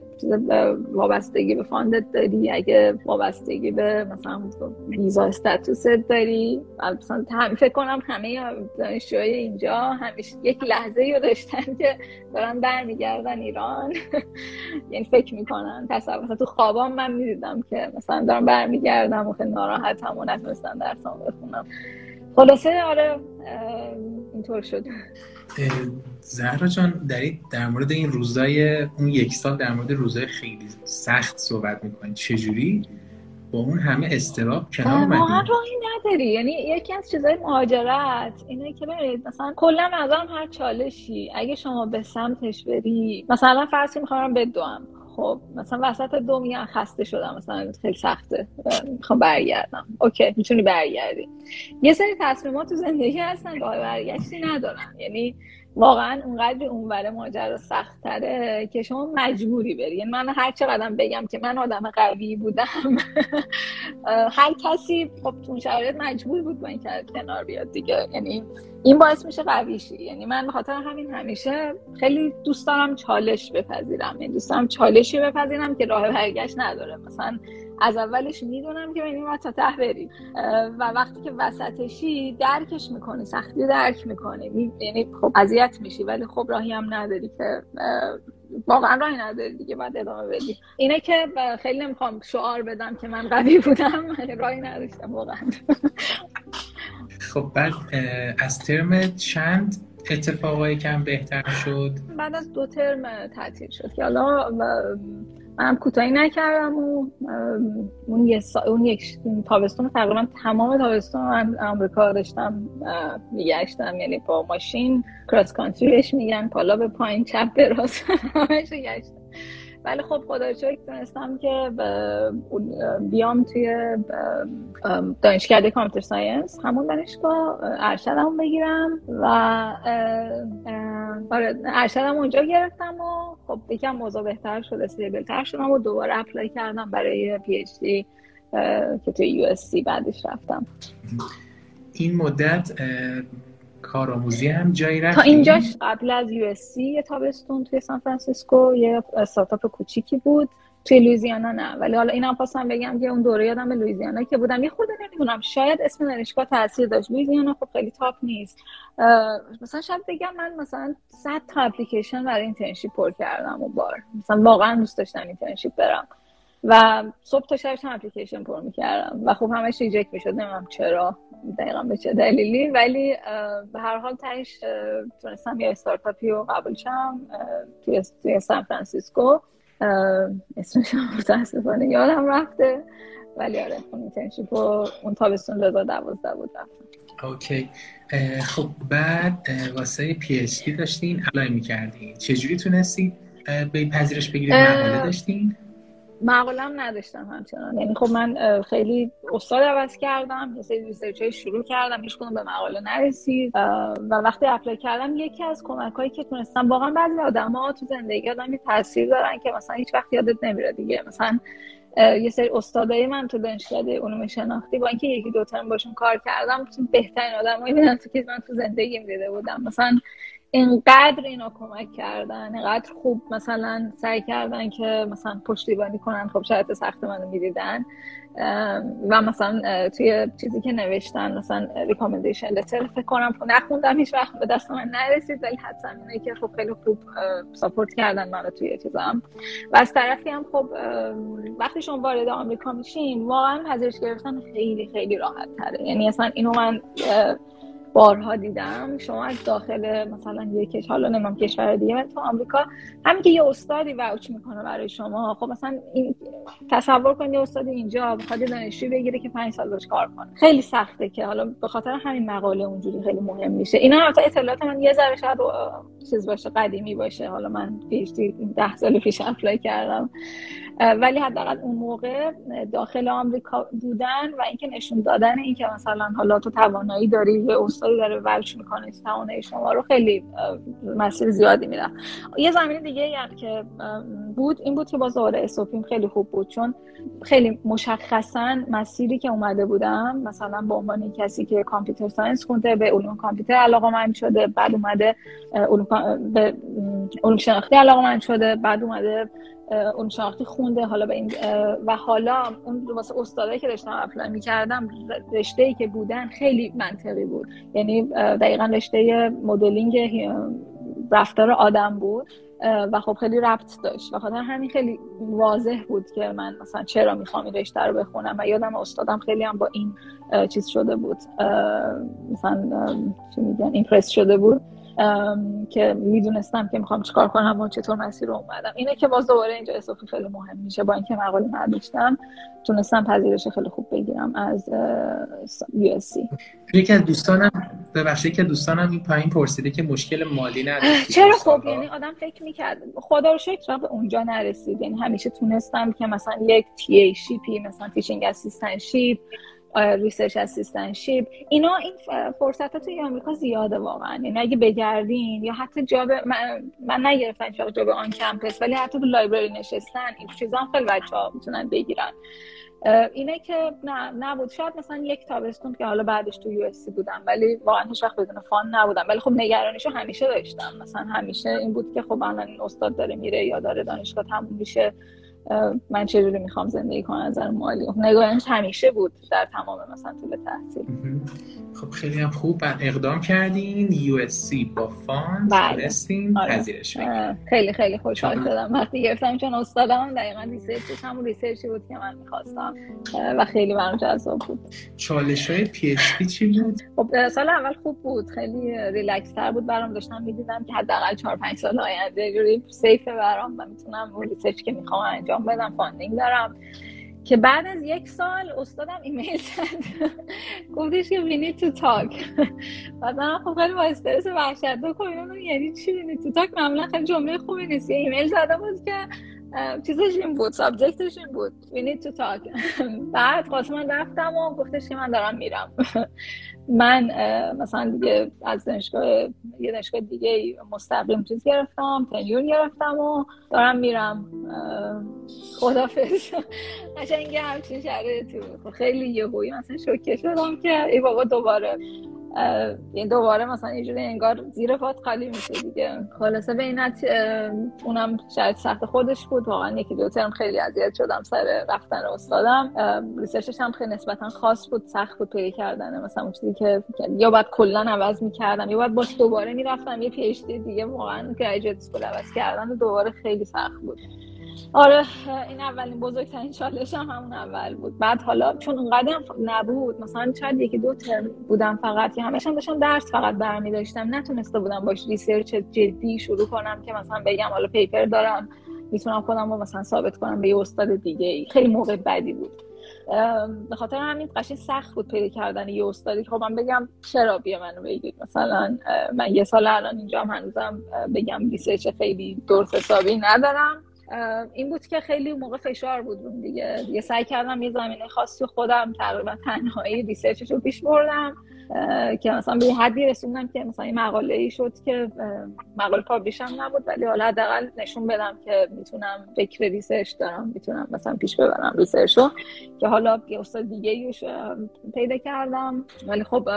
وابستگی به فاندت داری اگه وابستگی به مثلا ویزا استاتوست داری. مثلا فکر کنم همه دانشجوهای اینجا همیشه یک لحظه رو داشتن که دارن برمیگردن ایران. یعنی فکر می‌کنن. تصور مثلا تو خوابام من می‌دیدم که مثلا دارم برمیگردم و خیلی ناراحتم و نتونستم درسام بخونم. خلاصه آره اینطور شد. زهرا جان در مورد این روزای اون یک سال در مورد روزای خیلی سخت صحبت می‌کنید چجوری؟ با اون همه استراب کنار اومدی؟ راهی نداری. یعنی یکی از چیزای مهاجرت اینه که برید مثلا کلا نظرم هر چالشی اگه شما به سمتش بری مثلا فرض می‌خوام بدوم خب مثلا وسط دو میگن خسته شدم مثلا خیلی سخته. می‌خوام برگردم. اوکی می‌تونی برگردی. یه سری تصمیمات تو زندگی هستن راه برگشتی ندارن. یعنی واقعا اونقدر اونور ماجرا سخت تره که شما مجبوری بری. یعنی من هر چقدر بگم که من آدم قوی بودم هر کسی خب تو شرایط مجبور بود با این کنار بیاد دیگه. یعنی این باعث میشه قوی شی یعنی من به خاطر همین همیشه خیلی دوست دارم چالش بپذیرم. یعنی دوست دارم چالشی بپذیرم که راه برگشت نداره. مثلا از اولش می‌دونم که ببینیم تا ته بریم. و وقتی که وسطشی درکش می‌کنی سختی درک می‌کنی یعنی خب اذیت میشی ولی خب راهی هم نداری که واقعا راهی نداری دیگه بعد ادامه بدی. اینه که خیلی نمی‌خوام شعار بدم که من قوی بودم راهی نداشتم واقعا. خب بعد از ترم چند اتفاقایی کم بهتر شد؟ بعد از دو ترم تعطیل شد که حالا منم کوتاهی نکردم و اون, یه سا... اون یک تابستون تقریبا تمام تابستون من آمریکا داشتم میگشتم یعنی با ماشین کراس کانتریش میگن پالا به پایین چپ به راست همش گشتم. ولی خب خدا شکر تونستم که بیام توی دانشکده computer science همون دانشگاه ارشدم بگیرم و آره ارشدم اونجا گرفتم و خب یکم موضوع بهتر شد stable تر شدم و دوباره apply کردم برای PhD که توی USC بعدش رفتم. این مدت کارآموزی هم جایی رفت تا اینجاش قبل از USC یه تابستون توی سان فرانسیسکو یه استارتاپ کوچیکی بود. توی لویزیانا نه. ولی حالا اینم خواستم بگم که اون دوره یادم لویزیانا که بودم. یه خورده نمی‌دونم. شاید اسم دانشگاه تاثیر داشت. لویزیانا خب خیلی top نیست. مثلا شاید بگم من مثلا 100 تا اپلیکیشن برای internship پر کردم و بار. مثلا واقعا دوست داشتم internship برم. و صبح تا شب اپلیکیشن پر می‌کردم. و خب همش reject می‌شد. نمی‌دونم چرا دقیقا به چه دلیلی. ولی به هر حال تهش تونستم یه استارتاپی رو قبول شم توی, توی سان فرانسیسکو. اسمش هم متاسفانه یادم رفته. ولی آره اون internship اون تابستون 2012 بود رفتم. اوکی. خب بعد واسه PhD داشتین؟ apply می‌کردین. چجوری تونستید به پذیرش بگیرید مقاله داشتین؟ مقالم نداشتم همچنان. یعنی خب من خیلی استاد عوض کردم یه سری research شروع کردم هیچ به مقاله نرسید. و وقتی apply کردم یکی از کمک هایی که تونستم واقعا بعضی ها تو زندگی آدم تاثیر دارن که مثلا هیچ وقت یادت نمیره دیگه. مثلا یه سری استادای من تو دانشگاه علوم شناختی با اینکه یکی دو ترم باشون کار کردم بهترین آدمایی بودن تو که من تو زندگیم دیده بودم. مثلا اینقدر اینا کمک کردن اینقدر خوب مثلا سعی کردن که مثلا پشتیبانی کنن. خب شاید سخت منو می‌دیدن. و مثلا توی چیزی که نوشتن مثلا ریکامندیشن لتر فکر کنم نخوندم هیچ وقت به دست من نرسید ولی حدسم اینه که خب خیلی خوب ساپورت کردن منو توی چیزم و از طرفی هم خب وقتی شما وارد آمریکا میشین واقعا پذیرش گرفتن خیلی خیلی راحت تره یعنی اصلا اینو من بارها دیدم. شما از داخل مثلا یک حالا نمیم کشور دیگه تو آمریکا همین که یه استادی وچ می‌کنه برای شما. خب مثلا این تصور کنید یه استاد اینجا بخواد دانشجو بگیره که پنج سال باش کار کنه. خیلی سخته که حالا به خاطر همین مقاله اونجوری خیلی مهم میشه اینا البته اطلاعات من یه ذره شاید چیز باشه قدیمی باشه. حالا من پیش ده سال پیش apply کردم. ولی حداقل اون موقع داخل آمریکا بودن و اینکه نشون دادن اینکه مثلا حالا تو توانایی داری استادی داره ولش می‌کنه توانایی شما رو خیلی مسیر زیادی میره یه زمین دیگه هم که بود این بود که باز دوره SOP یم خیلی خوب بود. چون خیلی مشخصا مسیری که اومده بودم مثلا به عنوان کسی که computer science خونده به علوم کامپیوتر علاقه من شده بعد اومده علوم به علوم شناختی علاقه من شده بعد اومده اون شناختی خونده. حالا به این و حالا اون واسه استادایی که داشتم اپلای می‌کردم رشته ای که بودن خیلی منطقی بود. یعنی دقیقا رشته مدلینگ رفتار آدم بود و خب خیلی ربط داشت. و خاطر همین خیلی واضح بود که من مثلا چرا می‌خوام این رشته رو بخونم و یادم استادم خیلی هم با این چیز شده بود. مثلا چی میگن impress شده بود. که می‌دونستم که می‌خوام چیکار کنم و چطور مسیر رو اومدم. اینه که باز دوباره اینجا SOP خیلی مهم میشه. با اینکه مقاله نداشتم تونستم پذیرش خیلی خوب بگیرم از USC یکی از دوستانم ببخشید که دوستانم این پایین پرسیده که مشکل مالی نداشت چرا خب یعنی آدم فکر می‌کرد. خدا رو شکر به اونجا نرسید. یعنی همیشه تونستم که مثلا یک TA ship ی مثلا teaching assistantship research assistantship اینا این فرصت توی آمریکا زیاده واقعا. یعنی اگه بگردین یا حتی job من, من نگرفتم job on campus ولی حتی تو library نشستن این چیزا هم خیلی بچه ها می‌تونن بگیرن. اینه که نه نبود. شاید مثلا یک تابستون که حالا بعدش تو یو بودم ولی واقعا هیچ وقت بدون fund نبودم. ولی خب نگرانیشو همیشه داشتم. مثلا همیشه این بود که خب الان استاد داره میره یا داره دانشگاه تموم میشه. من چجوری می‌خوام زندگی کنم؟ از نظر مالی. نگرانیش همیشه بود در تمام مثلا طول تحصیل. خب خیلی هم خوب. اقدام کردین. US با fund. بله. تونستین آره. پذیرش خیلی خیلی خوشحال شدم. وقتی گرفتم چون استادم دقیقا research ش همون research ی بود که من می‌خواستم. و خیلی برام جذاب بود. چالش های PhD چی بود؟ خب سال اول خوب بود. خیلی ریلکس تر بود برام. داشتم می‌دیدم که حداقل 4 5 سال آینده جوری safe برام و می‌تونم اون research که می‌خوام انجام بدم funding دارم. که بعد از یک سال استادم ایمیل زد. گفتش که need to talk. بعد من خب خیلی با استرس وحشت کنم یعنی چی need to talk معمولا خیلی جمله خوبی نیست. ایمیل زده بود که چیزش این بود subject ش این بود. We need to talk. بعد خواست من رفتم و گفتش که من دارم میرم. من مثلا دیگه از دانشگاه یه دانشگاه دیگه مستقیم چیز گرفتم tenure گرفتم و دارم میرم. خدافز قشنگ همچین شرایطی بود. خب خیلی یهویی مثلا شوکه شدم که ای بابا دوباره. دوباره مثلا یه جوری انگار زیر پات خالی میشه دیگه. خلاصه به این اونم شاید سخت خودش بود. واقعا یکی دو ترم خیلی اذیت شدم سر رفتن استادم. research ش هم خیلی نسبتا خاص بود سخت بود پیدا کردن. مثلا اون چیزی که یا باید کلا عوض می‌کردم یا باید باش دوباره می‌رفتم. یه پیش دیگه واقعا graduate school عوض کردن دوباره خیلی سخت بود. آره این اولین بزرگترین چالش هم همون اول بود. بعد حالا چون اونقدر نبود مثلا شاید یکی دو ترم بودم فقط که همش هم داشتم درس فقط برمی داشتم نتونسته بودم باش research جدی شروع کنم که مثلا بگم حالا paper دارم می‌تونم خودم رو مثلا ثابت کنم به یه استاد دیگه ای. خیلی موقع بدی بود. به خاطر همین قشنگ سخت بود پیدا کردن یه استادی که خب من بگم چرا بیا منو بگید مثلا من یه سال الان اینجا هنوزم بگم research خیلی درست حسابی ندارم. این بود که خیلی موقع فشار بود دیگه. دیگه سعی کردم یه زمینه خاصی خودم تقریبا تنهایی research ش رو پیش بردم که مثلا به حدی رسوندم که مثلا این مقاله ای شد که مقاله publish نبود ولی حالا حداقل نشون بدم که می‌تونم فکر research دارم می‌تونم مثلا پیش ببرم research رو. که حالا یه استاد دیگه پیدا کردم. ولی خب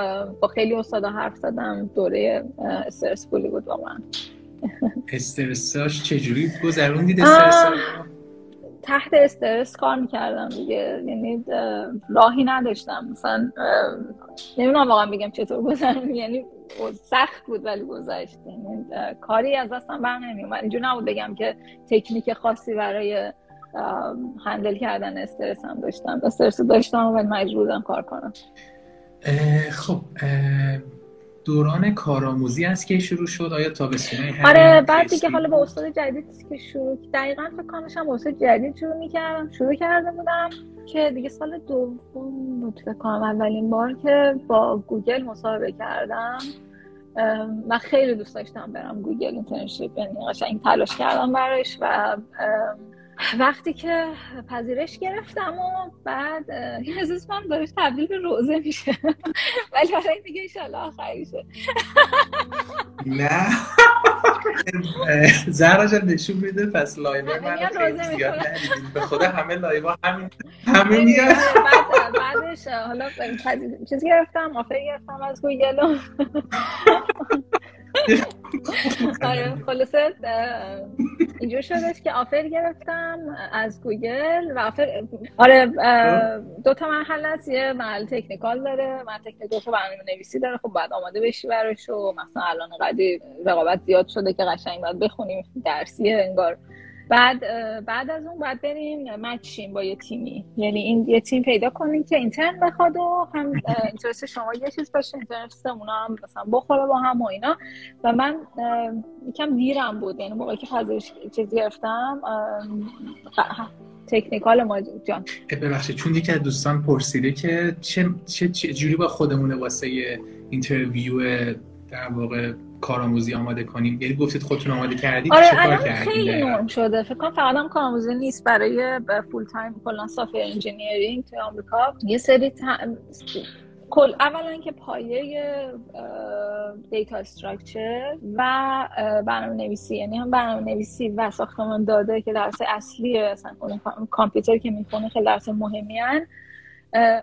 با خیلی استادا حرف زدم دوره استرس بود واقعا. استرساش چجوری گذروندید استرس تحت استرس کار می‌کردم دیگه. یعنی راهی نداشتم. مثلا نمی‌دونم واقعا بگم چطور گذرم یعنی سخت بود ولی گذشت. یعنی کاری از دستم بر نمیومد اینجور نبود بگم که تکنیک خاصی برای هندل کردن استرس هم داشتم. استرس داشتم ولی مجبورم کار کنم. خب دوران کارآموزی از که شروع شد. آیا تابستونای آره بعد دیگه حالا با استاد جدید که شروع دقیقا فکر کنم با استاد جدید شروع می‌کردم شروع کرده بودم که دیگه سال دوم بود فکر کنم اولین بار که با گوگل مصاحبه کردم. من خیلی دوست داشتم برم گوگل internship یعنی قشنگ تلاش کردم براش و وقتی که پذیرش گرفتم و بعد این احساس من دارش تبدیل به روضه میشه. ولی حالا این دیگه ایشالله آخریشه نه. زهرا جان نشون میده پس لایو من خیلی زیاد به خدا همه لایو همین همه میاد. بعدش حالا چیزی گرفتم آفر گرفتم از گوگل آره خلاصه اینجور شدش که آفر گرفتم از گوگل و آفر آره دو تا مرحله است یه محل تکنیکال داره من تکنیک دو تا برنامه نویسی داره خب بعد آماده بشی براش و مثلا الان قدی رقابت زیاد شده که قشنگ باید بخونیم درسیه انگار. بعد بعد از اون بعد بریم مچیم با یه تیمی. یعنی این یه تیم پیدا کنیم که اینترن بخواد و هم اینترست شما یه چیز باشه اینترست اونا هم مثلا بخوره با هم و اینا. و من یکم دیرم بود. یعنی موقعی که پذیرش چیز گرفتم تکنیکال ما جان. ببخشید چون یکی از دوستان پرسیده که چه, چه, چه جوری با خودمونه واسه interview در واقع کارآموزی آماده کنیم؟ یعنی گفتید خودتون آماده کردید؟ آره کردید؟ خیلی نرم شده. فکر کنم فقط هم کارآموزی نیست. برای full time کلا software engineering تو آمریکا. یه سری کل اولا که پایه data structure و برنامه نویسی یعنی هم برنامه نویسی و ساختمان داده که درس اصلی اصلا کامپیوتر که می‌خونه خیلی درس مهمی هن.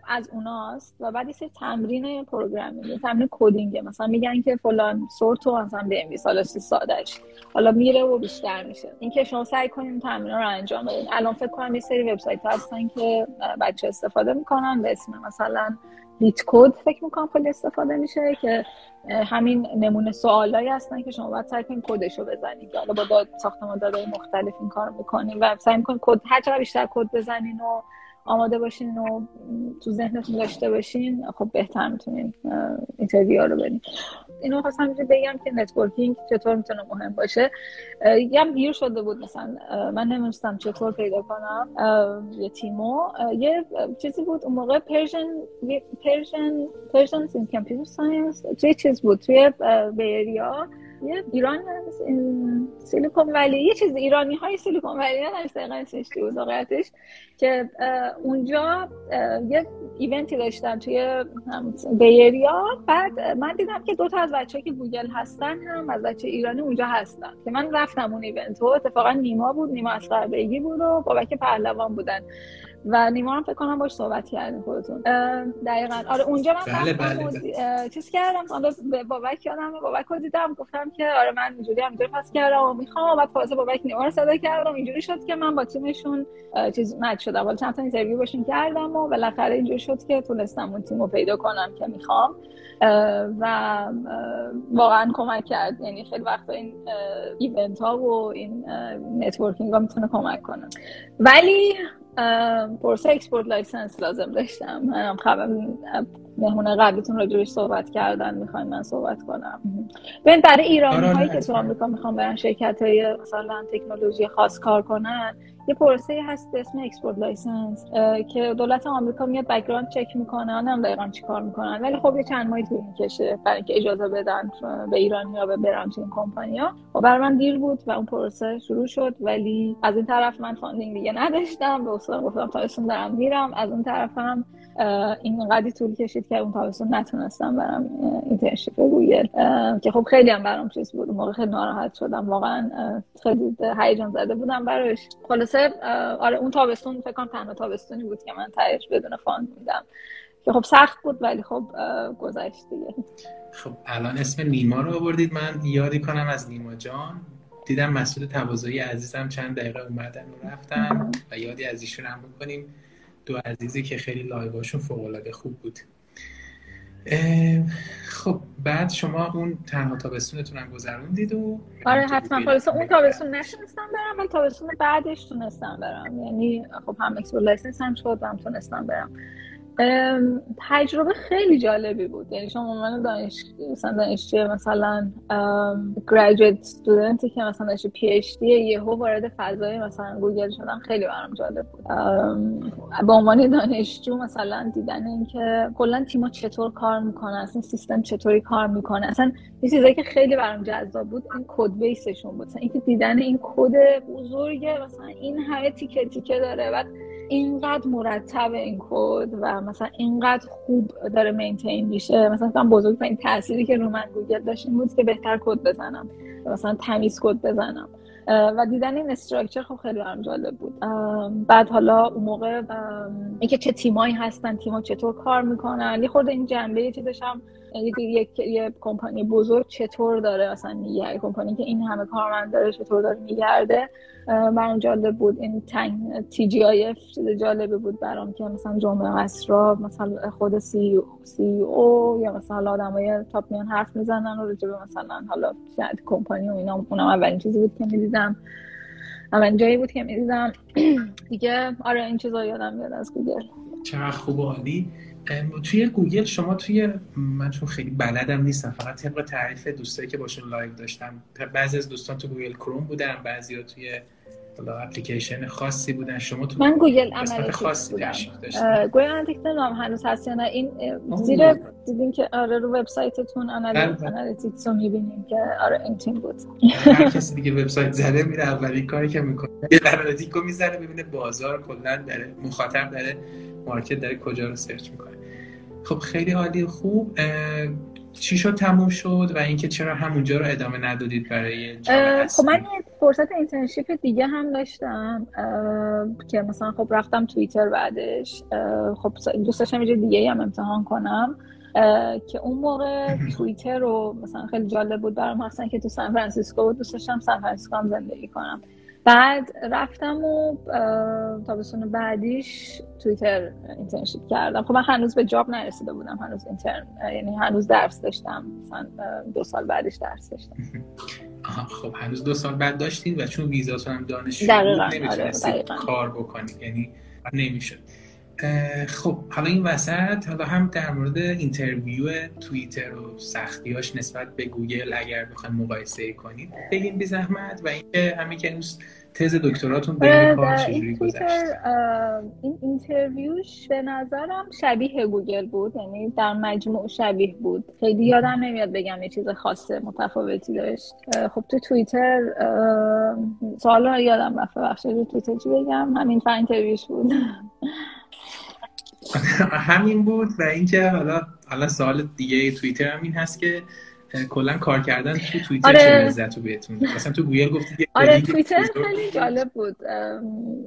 از اوناست و بعد یه تمرین programming تمرین coding. مثلا میگن که فلان sort رو مثلا به حالا سادهش حالا میره و بیشتر میشه. اینکه شما سعی کنیم تمرین رو انجام بدین. الان فکر کنم یه سری وبسایت هستن که بچه استفاده می‌کنن. به اسم مثلا LeetCode فکر می‌کنم خیلی استفاده میشه که همین نمونه سوالایی هستن که شما باید سعی کنید کدش رو بزنید حالا با داد ساختمان داده مختلف این کار می‌کنیم و سعی می‌کنید کد هر بیشتر کد بزنین و آماده باشین و تو ذهنتون داشته باشین خب بهتر می‌تونین interview رو برین. اینو خواستم بگم که networking چطور می‌تونه مهم باشه؟ یه دیر شده بود مثلا. من نمی‌دونستم چطور پیدا کنم. یه تیمو. یه چیزی بود اون موقع Persian Persian Persian computer science توی چیز بود توی Bay Area یه ایران Silicon ولی یه چیز ایرانی های Silicon ولی نه دقیقا اسمش بود واقعیتش که اونجا یه event ی داشتن توی Bay Area بعد من دیدم که دو تا از بچه که گوگل هستن هم از بچه ایرانی اونجا هستن که من رفتم اون event. و اتفاقا نیما بود نیما از بیگی بود و بابک پهلوان بودن. و نیما هم فکر کنم باش صحبت کردیم خودتون. دقیقا. آره اونجا من بله بله, بله. چیز کردم. حالا به بابک یادم بابک رو دیدم. گفتم که آره من اینجوری اینجوری pass کردم و می‌خوام. بعد فاز بابک نیما رو صدا کردم. اینجوری شد که من با تیمشون چیز match شدم. ولی چند تا interview باشون کردم و بالاخره اینجوری شد که تونستم اون تیم رو پیدا کنم که می‌خوام. و واقعا کمک کرد. یعنی خیلی وقت این event ها و این networking ها می‌تونه کمک کنه. ولی پروسه export license لازم داشتم. منم خبر مهمون قبلیتون راجبش صحبت کردن می‌خواین من صحبت کنم. ببین برای ایرانی آره، هایی که تو آمریکا می‌خوام برن شرکت های مثلا تکنولوژی خاص کار کنن یه پروسه هست به اسم export license که دولت آمریکا میاد background check می‌کنه دقیقا چی کار می‌کنن. ولی خب یه چند ماهی طول می‌کشه برای اینکه اجازه بدن به ایرانی ها به تو این کمپانیا و خب برای من دیر بود و اون پروسه شروع شد ولی از این طرف من funding دیگه نداشتم. به استاد گفتم تابستون دارم میرم. از اون طرف هم این قدی طول کشید که اون تابستون نتونستم برم internship گوگل که خب خیلی هم برام چیز بود. موقع خیلی ناراحت شدم. واقعا خیلی هیجان زده بودم براش. خلاصه آره اون تابستون فکر کنم تنها تابستونی بود که من تایش بدون fund میدم. که خب سخت بود ولی خب گذشت دیگه. خب الان اسم نیما رو آوردید. من یادی کنم از نیما جان. دیدم مسعود طباطبایی عزیزم چند دقیقه اومدن و رفتن و یادی از ایشون هم بکنیم. دو عزیزی که خیلی live اشون فوق العاده خوب بود. خب بعد شما اون تنها تابستونتون هم گذروندید و آره حتما. خلاص اون تابستون نتونستم برم ولی تابستون بعدش تونستم برم. یعنی خب هم export هم شد و هم تونستم برم. تجربه خیلی جالبی بود. یعنی شما عنوان دانش مثلا دانشجو مثلا graduate student ی که مثلا دانشجو PhD یهو وارد فضای مثلا گوگل شدن خیلی برام جالب بود. به عنوان دانشجو مثلا دیدن اینکه کلا تیم‌ها چطور کار می‌کنن اصلا سیستم چطوری کار می‌کنه. اصلا یه چیزایی که خیلی برام جذاب بود این codebase شون بود. مثلا اینکه دیدن این کد بزرگه مثلا این همه تیکه تیکه داره بعد اینقدر مرتب این کد و مثلا اینقدر خوب داره maintain میشه. مثلا بزرگترین تأثیری که رو من گوگل داشت این بود که بهتر کد بزنم. مثلا تمیز کد بزنم. و دیدن این structure خب خیلی برام جالب بود. بعد حالا اون موقع اینکه چه تیمایی هستن تیما چطور کار می‌کنن. یه خورده این جنبه چیزش هم یک یه کمپانی بزرگ چطور داره مثلا یه کمپانی که این همه کارمند داره چطور داره میگرده. برام جالب بود. این thank TGI چیز جالبی بود برام که مثلا جمعه اسرا مثلا خود CEO یا مثلا آدمای top میان حرف می‌زنن و راجبه مثلا حالا شاید کمپانی و اینا اونم اولین چیزی بود که می‌دیدم. اولین جایی بود که می‌دیدم. دیگه آره این چیزا یادم میاد از گوگل. چقدر خوب عالی. توی گوگل شما توی من چون خیلی بلدم نیستم فقط طبق تعریف دوستایی که باشون live داشتم بعضی از دوستان تو Google Chrome بودن بعضی ها توی اپلیکیشن خاصی بودن. شما تو من گوگل خاصی بودم. Google Analytics نمی‌دونم هنوز هست یا نه. این زیر دیدین که آره رو وبسایتتون Analytics رو می‌بینیم که آره این تیم بود. هر کسی دیگه وبسایت زده میره اولین کاری که می‌کنه Analytics و می‌زنه ببینه بازار کلا داره مخاطب داره market داره کجا رو search می‌کنه. خب خیلی عالی خوب. چی شد تموم شد و اینکه چرا همونجا رو ادامه ندادید برای خب من یه فرصت internship دیگه هم داشتم که مثلا خب رفتم توییتر بعدش. خب دوست داشتم یه دیگه هم امتحان کنم. که اون موقع توییتر رو مثلا خیلی جالب بود برام مثلا که تو سان فرانسیسکو بود دوست داشتم سان فرانسیسکو هم زندگی کنم. بعد رفتم و تابستون بعدیش توییتر internship کردم. خب من هنوز به job نرسیده بودم هنوز intern یعنی هنوز درس داشتم. مثلا دو سال بعدش درس داشتم. خب هنوز دو سال بعد داشتین و چون ویزاتون هم دانشجو نمی‌تونستید آره، کار بکنید یعنی نمی‌شد. خب حالا این وسط حالا هم در مورد interview توییتر و سختیاش نسبت به گوگل اگر بخوایم مقایسه کنید بگیم بی زحمت و اینکه همین که تز دکتراتون به کار چجوری گذشت این interview ش به نظرم شبیه گوگل بود یعنی در مجموع شبیه بود. خیلی یادم نمیاد بگم یه چیز خاصه متفاوتی داشت. خب تو توییتر سوالا یادم رفت بخشه توییتر چی بگم؟ همین فن interview ش بود. همین بود و اینکه حالا حالا سوال دیگه توییتر هم این هست که کلا کار کردن تو توییتر آره. چه لذت رو بهتون مثلا تو گوگل گفتی آره توییتر خیلی جالب بود.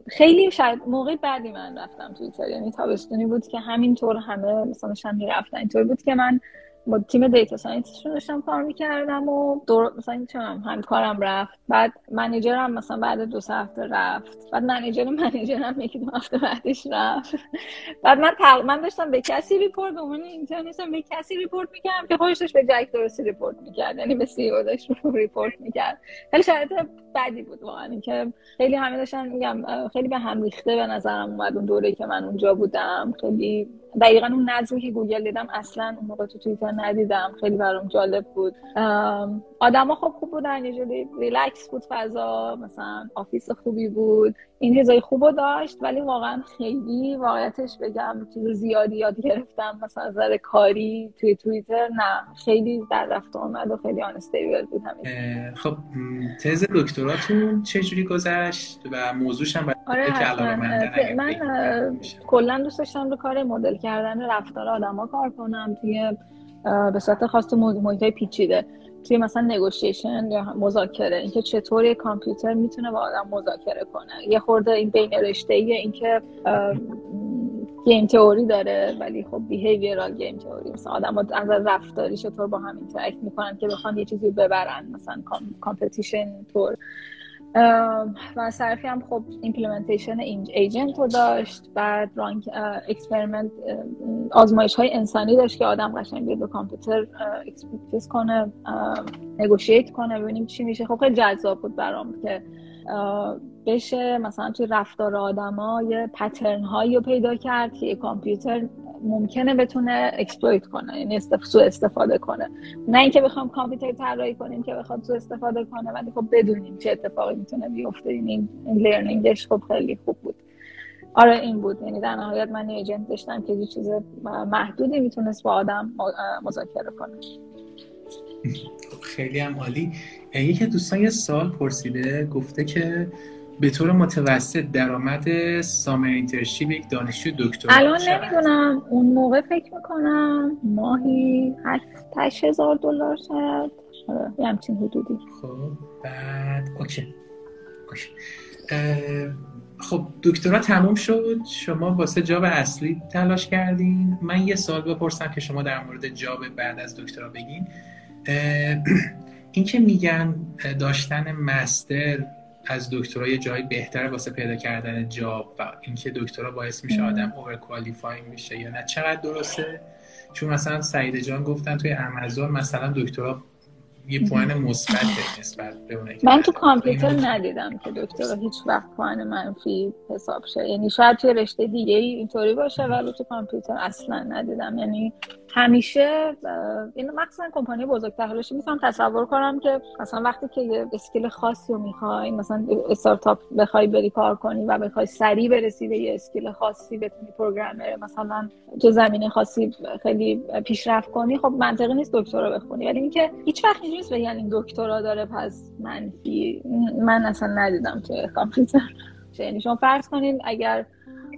خیلی شاید موقع بعدی من رفتم توییتر. یعنی تابستونی بود که همینطور همه مثلا شم می‌رفتن اینطور بود که من با تیم data scientist شون داشتم کار می‌کردم و دور مثلا هم کارم رفت. بعد منیجرم مثلا بعد دو سه هفته رفت. بعد manager manager م یکی دو هفته بعدش رفت. بعد من تق... من داشتم به کسی report اون intern م به کسی report می‌کردم که خودش به جک درستی report می‌کرد. یعنی به CEO داشت report می‌کرد. خیلی شرایط بدی بود واقعا. اینکه خیلی همه داشتن میگم خیلی به هم ریخته به نظرم اومد اون دوره که من اونجا بودم. خیلی دقیقا اون نظمی که گوگل دیدم اصلا اون موقع تو توییتر ندیدم. خیلی برام جالب بود. آدما خب خوب بودن یه جوری ریلکس بود فضا مثلا office خوبی بود. این چیزای خوب داشت ولی واقعا خیلی واقعیتش بگم چیز زیادی یاد گرفتم. مثلا نظر کاری توی توییتر نه. خیلی در رفت آمد و خیلی unstable بود همین. خب تز دکتراتون چجوری گذشت و موضوعش هم آره که من کلا دوست داشتم رو کار مدل کردن رفتار آدما کار کنم توی به صورت خاص محیط پیچیده. توی مثلا negotiation یا مذاکره اینکه چطور یه کامپیوتر می‌تونه با آدم مذاکره کنه. یه خورده این بین رشته ایه اینکه game theory داره ولی خب behavioral game theory مثلا آدم از رفتاری چطور با هم interact می‌کنن که بخوان یه چیزی ببرن مثلا competition طور و صرفی هم خب implementation agent رو داشت. بعد run experiment آزمایش های انسانی داشت که آدم قشنگ بیاد به کامپیوتر experiment کنه negotiate کنه ببینیم چی میشه. خب خیلی جذاب بود برام که بشه. مثلا توی رفتار آدما یه pattern هایی رو پیدا کرد که یه کامپیوتر ممکنه بتونه exploit کنه یعنی سو استفاده کنه. نه اینکه بخوام کامپیوتر طراحی کنیم که بخواد سو استفاده کنه ولی خب بدونیم چه اتفاقی می‌تونه بیفته. این این لرنینگش خب خیلی خوب بود. آره این بود. یعنی در نهایت من ایجنت داشتم که یه چیز محدودی می‌تونست با آدم مذاکره کنه. خیلی هم عالی. یکی دوستان یه سال پرسیده گفته که به طور متوسط درآمد سامر اینترشیپ یک دانشجو دکترا الان نمی‌دونم. اون موقع فکر می‌کنم ماهی هشت هزار دلار شاید. آره، یه همچین حدودی. خب بعد okay. okay. خب دکترا تموم شد. شما واسه job اصلی تلاش کردین. من یه سوال بپرسم که شما در مورد job بعد از دکترا بگین. این که میگن داشتن master از دکترا یه جایی بهتر واسه پیدا کردن job و اینکه دکترا باعث میشه آدم over میشه یا نه. چقدر درسته؟ چون مثلا سعید جان گفتن توی امازون مثلا دکترا یه پوان مثبت نسبت به من تو کامپیوتر ندیدم که دکترا هیچ وقت پوان منفی حساب شه. یعنی شاید توی رشته دیگه اینطوری باشه ولی تو کامپیوتر اصلا ندیدم. یعنی همیشه این مخصوصا کمپانی بزرگتر حالش می‌تونم تصور کنم که مثلا وقتی که یه اسکیل خاصی رو می‌خوای مثلا استارتاپ بخوای بری کار کنی و بخوای سریع برسی به یه اسکیل خاصی بتونی پروگرامر مثلا تو زمینه خاصی خیلی پیشرفت کنی خب منطقی نیست دکترا بخونی. ولی اینکه هیچ وقت نیست بگن این دکترا داره پس منفی. من اصلا ندیدم که کامپیوتر. یعنی شما فرض کنین اگر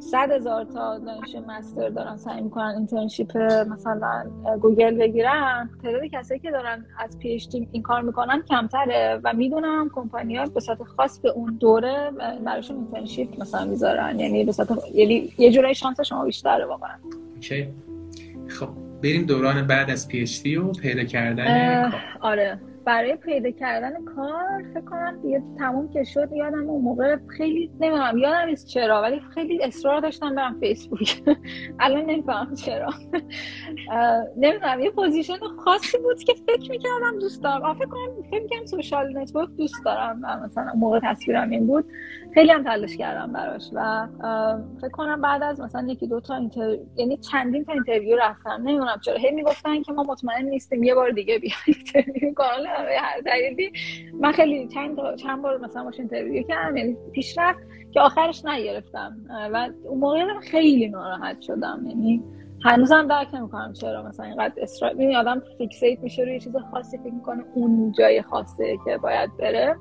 صد هزار تا دانش مستر دارن سعی می‌کنن اینترنشیپ مثلا گوگل بگیرن. تعداد کسایی که دارن از پی این کار می‌کنن کمتره و می‌دونم کمپانی ها به صورت خاص به اون دوره براشون اینترنشیپ مثلا می‌ذارن. یعنی به صورت یعنی یه جورای شانس شما بیشتره واقعا. okay. خب بریم دوران بعد از PhD و پیدا کردن آره. برای پیدا کردن کار فکر کنم دیگه تموم که شد. یادم اون موقع خیلی نمی‌دونم یادم نیست چرا ولی خیلی اصرار داشتم برم فیسبوک. الان نمی‌فهمم چرا. نمی‌دونم یه position خاصی بود که فکر می‌کردم دوست دارم. فکر کنم فکر می‌کردم social network دوست دارم مثلا موقع تصویرم این بود. خیلی هم تلاش کردم براش و فکر کنم بعد از مثلا یکی دو تا inter... یعنی چندین تا interview رفتم نمی‌دونم چرا. هی می‌گفتن که ما مطمئن نیستیم یه بار دیگه بیا interview هر دلیلی. من خیلی چند چند بار مثلا باش interview کردم یعنی پیش رفت که آخرش نگرفتم. و اون موقع خیلی ناراحت شدم. یعنی هنوزم درک نمی‌کنم چرا مثلا اینقدر اصرار یعنی آدم fixate میشه روی چیز خاصی فکر می‌کنه اون جای خاصه که باید بره.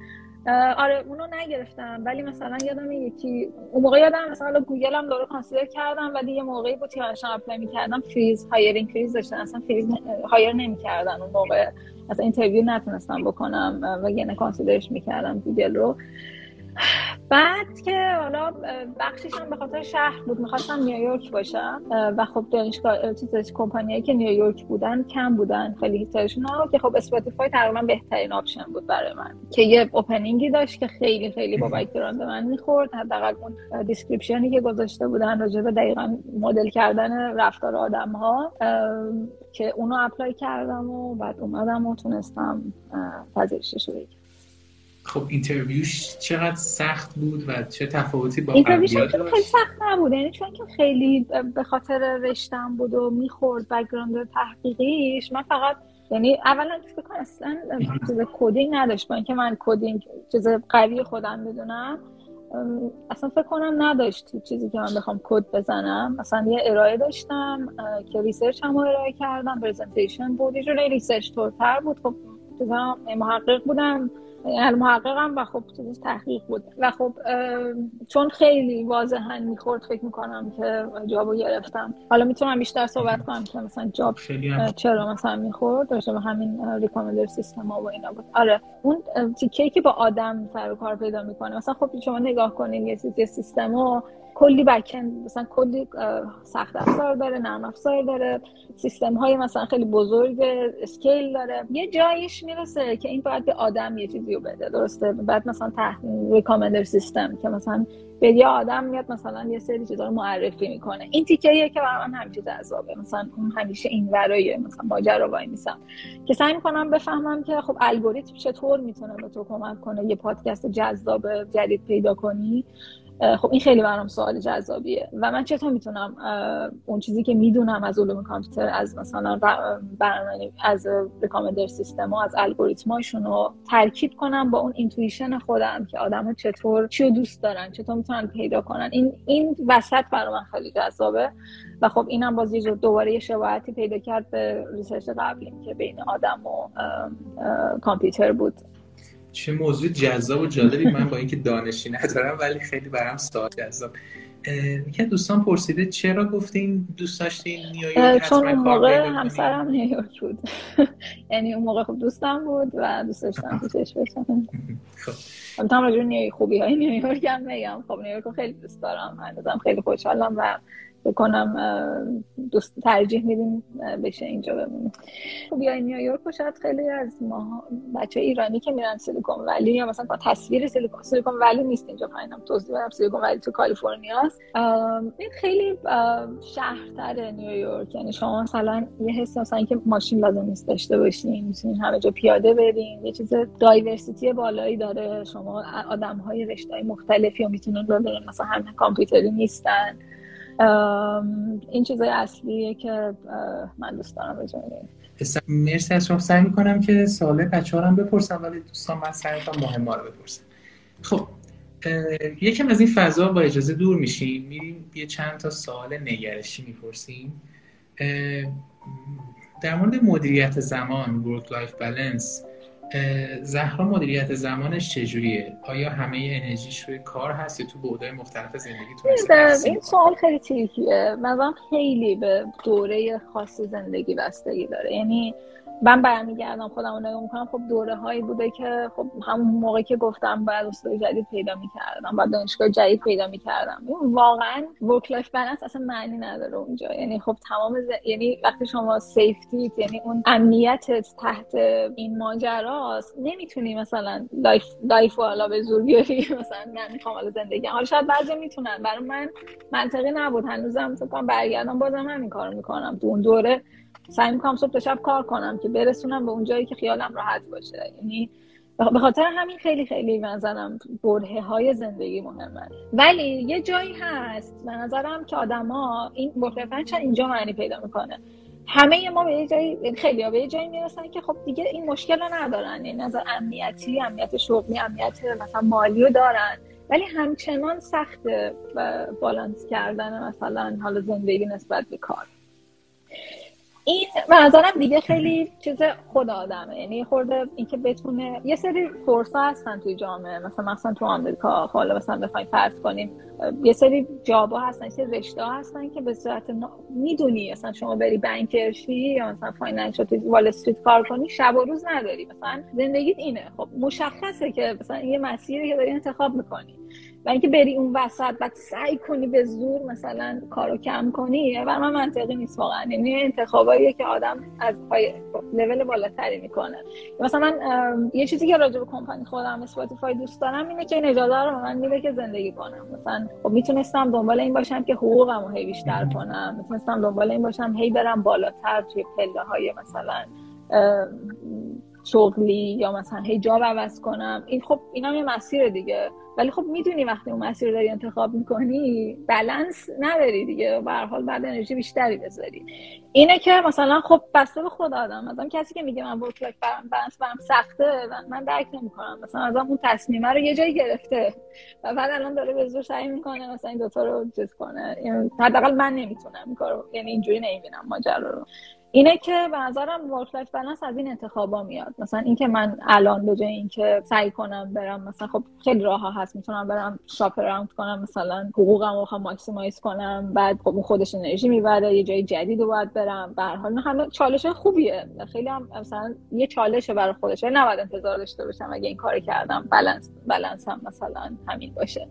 آره اونو نگرفتم. ولی مثلا یادم یکی اون موقع یادم مثلا گوگل هم داره consider کردم ولی یه موقعی بود که داشتم apply می‌کردم freeze hiring freeze داشتن. اصلا freeze hire نمی‌کردن اون موقع. اصلا interview نتونستم بکنم و یعنی consider ش می‌کردم گوگل رو. بعد که حالا بخشش هم به خاطر شهر بود می‌خواستم نیویورک باشم و خب دانشگاه چیز کمپانیایی که نیویورک بودن کم بودن خیلی هیترشون که خب اسپاتیفای تقریبا بهترین option بود برای من که یه opening ی داشت که خیلی خیلی با background من می‌خورد حداقل اون description ی که گذاشته بودن راجع به دقیقا مدل کردن رفتار آدم ها که اونو apply کردم و بعد اومدم و تونستم پذیرشش رو خب interview ش چقدر سخت بود و چه تفاوتی با interview ش خیلی سخت نبود؟ یعنی چون که خیلی به خاطر رشته‌م بود و می‌خورد background تحقیقیش من فقط یعنی اولا فکر کنم اصلا چیز coding نداشت. با اینکه من coding چیز قوی خودم بدونم اصلا فکر کنم نداشت چیزی که من بخوام کد بزنم. مثلا یه ارائه داشتم که research هم ارائه کردم presentation بود. یه researcher طورتر بود. خب محقق بودم. محققم و خب چیزش تحقیق بود. و خب چون خیلی واضحا می‌خورد فکر می‌کنم که job و گرفتم. حالا می‌تونم بیشتر صحبت کنم که مثلا job چرا مثلا می‌خورد؟ داشته به همین ریکامندر سیستم ها و اینا بود. آره اون تیکه که با آدم سر و کار پیدا می‌کنه مثلا خب شما نگاه کنین یه سیستم کلی بکن مثلا کلی سخت افزار داره نرم افزار داره سیستم های مثلا خیلی بزرگ اسکیل داره. یه جایش می‌رسه که این باید به آدم یه چیزی رو بده درسته؟ بعد مثلا تحت ریکامندر سیستم که مثلا به یه آدم میاد مثلا یه سری چیزا رو معرفی می‌کنه. این تیکه که برای من همیشه جذابه مثلا اون همیشه این ورای مثلا ماجرا وای میسم. که سعی می‌کنم بفهمم که خب الگوریتم چطور می‌تونه به تو کمک کنه یه پادکست جذاب جدید پیدا کنی. خب این خیلی برام سوال جذابیه. و من چطور می‌تونم اون چیزی که می‌دونم از علوم کامپیوتر از مثلا برنامه از recommender system و از الگوریتماشون رو ترکیب کنم با اون intuition خودم که آدم چطور چی دوست دارن چطور می‌تونن پیدا کنن. این این وسط برای من خیلی جذابه. و خب اینم باز یه دوباره یه شباهتی پیدا کرد به research قبلی که بین آدم و کامپیوتر بود. چه موضوع جذاب و جالبی من با اینکه دانشی ندارم ولی خیلی برام سوال جذاب. یکی دوستان پرسیده چرا گفتین دوست داشتین نیویورک چون اون موقع همسرم نیویورک بود. یعنی اون موقع خب دوستم بود و دوست داشتم پیشش بشم. خب. می‌تونم راجع خوبی های نیویورک هم بگم خب نیویورک خیلی دوست دارم. هنوزم خیلی خوشحالم و بکنم دوست ترجیح میدیم بشه اینجا بمونیم. خب یا نیویورک شاید خیلی از ما بچه ایرانی که میرن سیلیکون ولی یا مثلا با تصویر سیلیکون سیلیکون ولی نیست اینجا پایینم توضیح بدم. سیلیکون ولی تو کالیفرنیا است این خیلی شهرتر نیویورک. یعنی شما مثلا یه حس مثلا که ماشین لازم نیست داشته باشین می‌تونین همه جا پیاده برین. یه چیز دایورسیتی بالایی داره. شما آدم های رشته مختلفی رو می‌تونن ببینین. مثلا همه کامپیوتری نیستن. این چیزای اصلیه که من دوست دارم بجانیم مرسی از شما. سعی می‌کنم که سوال بچه هم بپرسم ولی دوستان من سعی مهم ها رو بپرسم. خب یکم از این فضا با اجازه دور میشیم. میریم یه چند تا سوال نگرشی می‌پرسیم. در مورد مدیریت زمان work life balance زهرا مدیریت زمانش چجوریه؟ آیا همه انرژیش روی کار هست یا تو بُعدای مختلف زندگیتون این سوال خیلی tricky ه. من خیلی به دوره خاص زندگی بستگی داره. یعنی من برمیگردم خودم رو می‌کنم. خب دوره هایی بوده که خب همون موقعی که گفتم باید استاد جدید پیدا می‌کردم باید دانشگاه جدید پیدا می‌کردم. واقعا work life balance اصلا معنی نداره اونجا. یعنی خب تمام یعنی وقتی شما safety یعنی اون امنیتت تحت این ماجراست نمی‌تونی مثلا life life حالا به زور بیاری. مثلا من می‌خوام حالا زندگی حالا شاید بعضی می‌تونن. برای من منطقی نبود. هنوزم فکر کنم برگردم بازم همین کارو می‌کنم. تو اون دوره سعی می‌کنم صبح تا شب کار کنم که برسونم به اون جایی که خیالم راحت باشه. یعنی به خاطر همین خیلی خیلی نظرم برهه های زندگی مهمه. ولی یه جایی هست به نظرم که آدما این برهه اینجا معنی پیدا می‌کنه. همه ما به یه جایی خیلی به یه جایی می‌رسن که خب دیگه این مشکل رو ندارن. این نظر امنیتی امنیت شغلی امنیت مثلا مالی رو دارن. ولی همچنان سخت بالانس کردن مثلا حالا زندگی نسبت به کار. این به نظرم دیگه خیلی چیز خود آدمه. یعنی خورده اینکه بتونه یه سری فرصت هستن توی جامعه. مثلا مثلا تو آمریکا حالا مثلا بخوایم فرض کنیم یه سری job ا هستن یه رشته هستن که به صورت می‌دونی مثلا شما بری banker شی یا مثلا financial تو وال استریت کار کنی شب و روز نداری. مثلا زندگیت اینه. خب مشخصه که مثلا یه مسیری که داری انتخاب می‌کنی. و اینکه بری اون وسط بعد سعی کنی به زور مثلا کارو کم کنی و من منطقی نیست واقعا. یعنی انتخاباییه که آدم از پای لول بالاتری می‌کنه. مثلا من یه چیزی که راجع به کمپانی خودم اسپاتیفای دوست دارم اینه که این اجازه رو من میده که زندگی کنم. مثلا خب می‌تونستم دنبال این باشم که حقوقم رو هی بیشتر کنم. می‌تونستم دنبال این باشم هی برم بالاتر توی پله های مثلا شغلی یا مثلا هی job عوض کنم. این خب اینا یه مسیر دیگه. ولی خب می‌دونی وقتی اون مسیر داری انتخاب می‌کنی بلنس نداری دیگه. به حال بعد انرژی بیشتری بذاری. اینه که مثلا خب بسته به خود آدم. مثلا کسی که میگه من work life balance برام سخته من درک نمی‌کنم. مثلا از اون تصمیمه رو یه جایی گرفته و بعد الان داره به زور سعی می‌کنه مثلا این دوتا رو چیز کنه. حداقل من نمی‌تونم این کارو یعنی اینجوری نمی‌بینم ماجرا رو. اینه که به نظرم work life balance از این انتخابا میاد. مثلا اینکه من الان به جای اینکه سعی کنم برم مثلا خب خیلی راه ها هست. می‌تونم برم shop around کنم مثلا حقوقم رو maximize کنم. بعد خب خودش انرژی می‌بره یه جای جدید رو باید برم. به هر حال همه چالش خوبیه. خیلی هم مثلا یه چالشه برای خودش نباید انتظار داشته باشم اگه این کار کردم. بالانس بالانس هم مثلا همین باشه.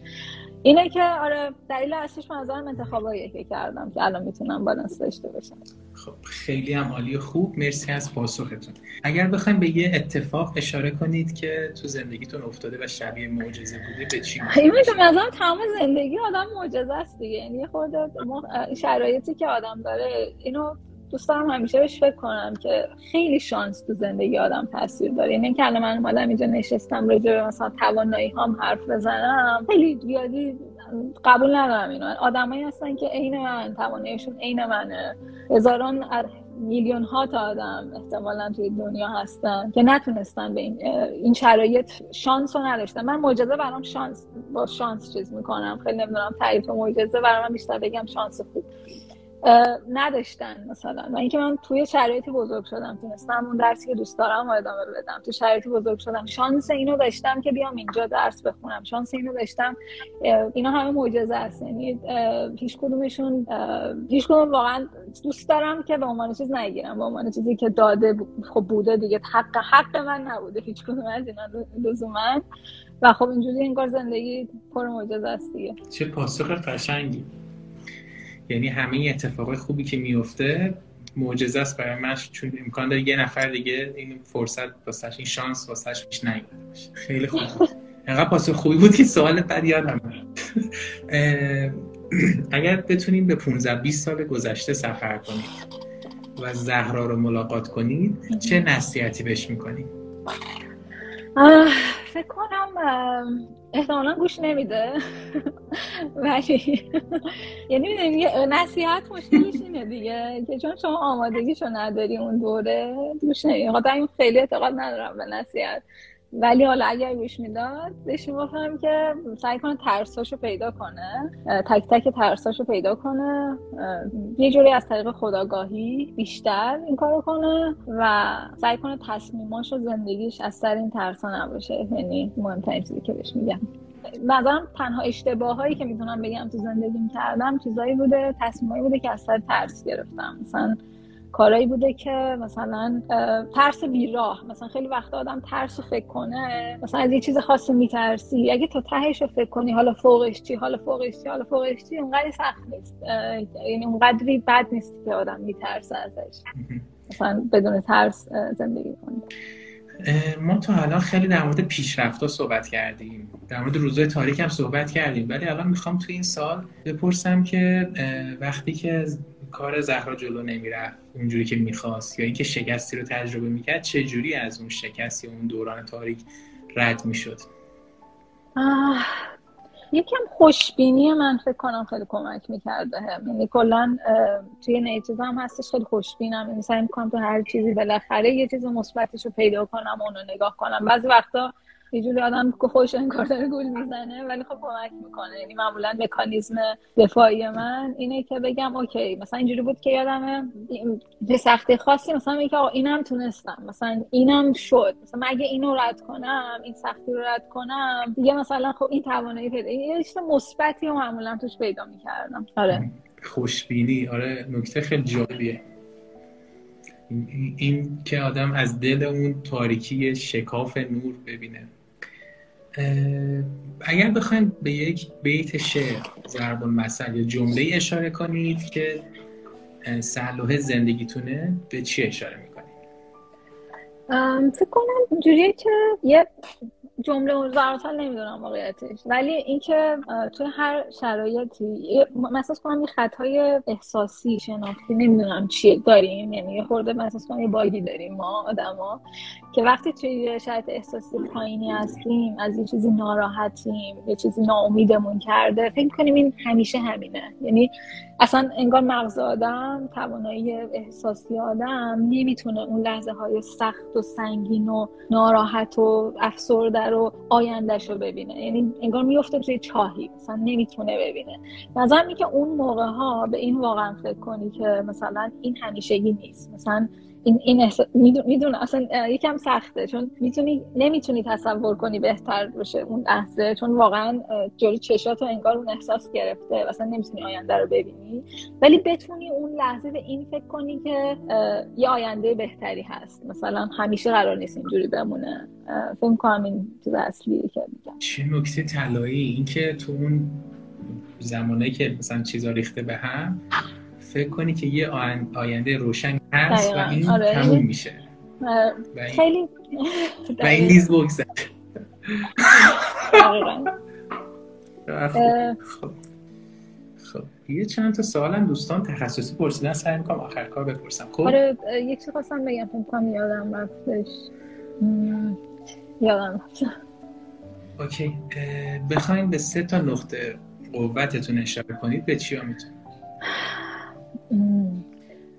اینه که آره دلیل اصلیش منظرم انتخاباییه که کردم که الان می‌تونم بالانس داشته باشم. خب خیلی هم عالی خوب. مرسی از پاسختون. اگر بخوایم به یه اتفاق اشاره کنید که تو زندگیتون افتاده و شبیه معجزه بوده به چی این مثلا تمام زندگی آدم معجزه است دیگه. یعنی خود شرایطی که آدم داره اینو دوست دارم همیشه بهش فکر کنم که خیلی شانس تو زندگی آدم تاثیر داره. یعنی که الان من اومدم اینجا نشستم راجع به مثلا توانایی هم حرف بزنم. خیلی زیادی قبول ندارم اینو. آدمایی هستن که عین من تواناییشون عین منه. هزاران میلیون ها تا آدم احتمالا توی دنیا هستن که نتونستن به این, این شرایط شانس رو نداشتن. من معجزه برام شانس با شانس چیز می‌کنم. خیلی نمی‌دونم تعریف معجزه برام بیشتر بگم شانس خوب. نداشتن مثلا. و اینکه من توی شرایطی بزرگ شدم تونستم اون درسی که دوست دارم ادامه بدم. تو شرایطی بزرگ شدم. شانس اینو داشتم که بیام اینجا درس بخونم. شانس اینو داشتم اینا همه معجزه است. یعنی هیچ کدومشون هیچ کدوم واقعا دوست دارم که به عنوان چیز نگیرم. به عنوان چیزی که داده خب بوده دیگه. حق حق من نبوده. هیچ کدوم از اینا لزوما. و خب اینجوری انگار زندگی پر معجزه است دیگه. چه پاسخ قشنگی. یعنی همه اتفاقای خوبی که میفته معجزه است برای من چون امکان داره یه نفر دیگه این فرصت واسش این شانس واسش پیش باشه خیلی خوب. انقدر پاسخ خوبی بود که سوال بعد یادم اگر بتونید به 15 20 سال گذشته سفر کنید و زهرا رو ملاقات کنید چه نصیحتی بهش می‌کنید فکر کنم احتمالا گوش نمیده. ولی یعنی می‌دونی نصیحت مشکلش اینه دیگه که چون شما آمادگیشو نداری اون دوره گوش نمیده. این خیلی اعتقاد ندارم به نصیحت. ولی حالا اگر گوش می‌داد بهش می‌گفتم که سعی کنه ترساشو پیدا کنه تک تک ترساشو پیدا کنه یه جوری از طریق خداگاهی بیشتر این کارو کنه و سعی کنه تصمیماش و زندگیش از سر این ترسا نباشه. یعنی مهمترین چیزی که بهش میگم. نظرم تنها اشتباه هایی که می‌تونم بگم تو زندگیم کردم چیزایی بوده تصمیمایی بوده که از سر ترس گرفتم. مثلا کارایی بوده که مثلا ترس بیراه. مثلا خیلی وقت آدم ترس فکر کنه مثلا از یه چیز خاصی میترسی. اگه تو تهش رو فکر کنی حالا فوقش چی حالا فوقش چی حالا فوقش چی اونقدر سخت نیست. یعنی اونقدری بد نیست که آدم میترسه ازش. مثلا بدون ترس زندگی کنی ما تا الان خیلی در مورد پیشرفت صحبت کردیم. در مورد روزهای تاریک هم صحبت کردیم. ولی الان می‌خوام تو این سال بپرسم که وقتی که کار زهرا جلو نمی‌رفت اونجوری که می‌خواست یا اینکه شکستی رو تجربه می‌کرد چه جوری از اون شکست یا اون دوران تاریک رد می‌شد؟ یکم خوشبینی من فکر کنم خیلی کمک می‌کرده. هم یعنی کلا توی نیتیز هم هستش خیلی خوشبینم. یعنی سعی می‌کنم تو هر چیزی بالاخره یه چیز مثبتش رو پیدا کنم اونو نگاه کنم. بعضی وقتا یه جوری آدم که خوش انگار داره گول می‌زنه ولی خب کمک می‌کنه. یعنی معمولا مکانیزم دفاعی من اینه که بگم اوکی مثلا اینجوری بود که یادمه یه سختی خاصی مثلا میگه آقا اینم تونستم مثلا اینم شد. مثلا اگه اینو رد کنم این سختی رو رد کنم دیگه مثلا خب این توانایی پیدا یه چیز مثبتی رو معمولا توش پیدا می‌کردم. آره. خوشبینی. آره نکته خیلی جالبیه. این, این که آدم از دل اون تاریکی شکاف نور ببینه. اگر بخوایم به یک بیت شعر ضرب المثل یا جمله اشاره کنید که صلوه زندگیتونه به چی اشاره می‌کنید؟ فکر کنم اینجوریه که یه جمله ضرورتا نمی‌دونم واقعیتش. ولی اینکه توی هر شرایطی مثلا کنم یه خطای احساسی شناختی نمی‌دونم چیه داریم. یعنی یه خورده مثلا کنم یه باگی داریم ما آدما که وقتی توی شرایط احساسی پایینی هستیم از یه چیزی ناراحتیم یه چیزی ناامیدمون کرده فکر کنیم این همیشه همینه. یعنی اصلا انگار مغز آدم توانایی احساسی آدم نمی‌تونه اون لحظه های سخت و سنگین و ناراحت و افسرده رو آیندهش رو ببینه. یعنی انگار میفته توی چاهی مثلا نمی‌تونه ببینه. نظرم که اون موقع ها به این واقعا فکر کنی که مثلا این همیشگی نیست. مثلا این این احساس میدون اصلا یکم سخته. چون می‌تونی نمی‌تونی تصور کنی بهتر باشه اون لحظه. چون واقعا جلوی چشات رو انگار اون احساس گرفته اصلا نمی‌تونی آینده رو ببینی. ولی بتونی اون لحظه به این فکر کنی که یه آینده بهتری هست. مثلا همیشه قرار نیست اینجوری بمونه. فکر کنم این چیز اصلی که میگم. چه نکته طلایی؟ اینکه تو اون زمانه که مثلا چیزا ریخته به هم فکر کنی که یه آینده روشن هست و این آره. تموم میشه. خیلی و این نیز بگذر خب خب. یه چند تا سوالم دوستان تخصصی پرسیدن سعی می‌کنم آخر کار بپرسم. خب؟ آره یک چیز خواستم بگم فکر یادم رفتش. یادم اوکی. بخواین به سه تا نقطه قوتتون اشاره کنید به چیا می‌تونید؟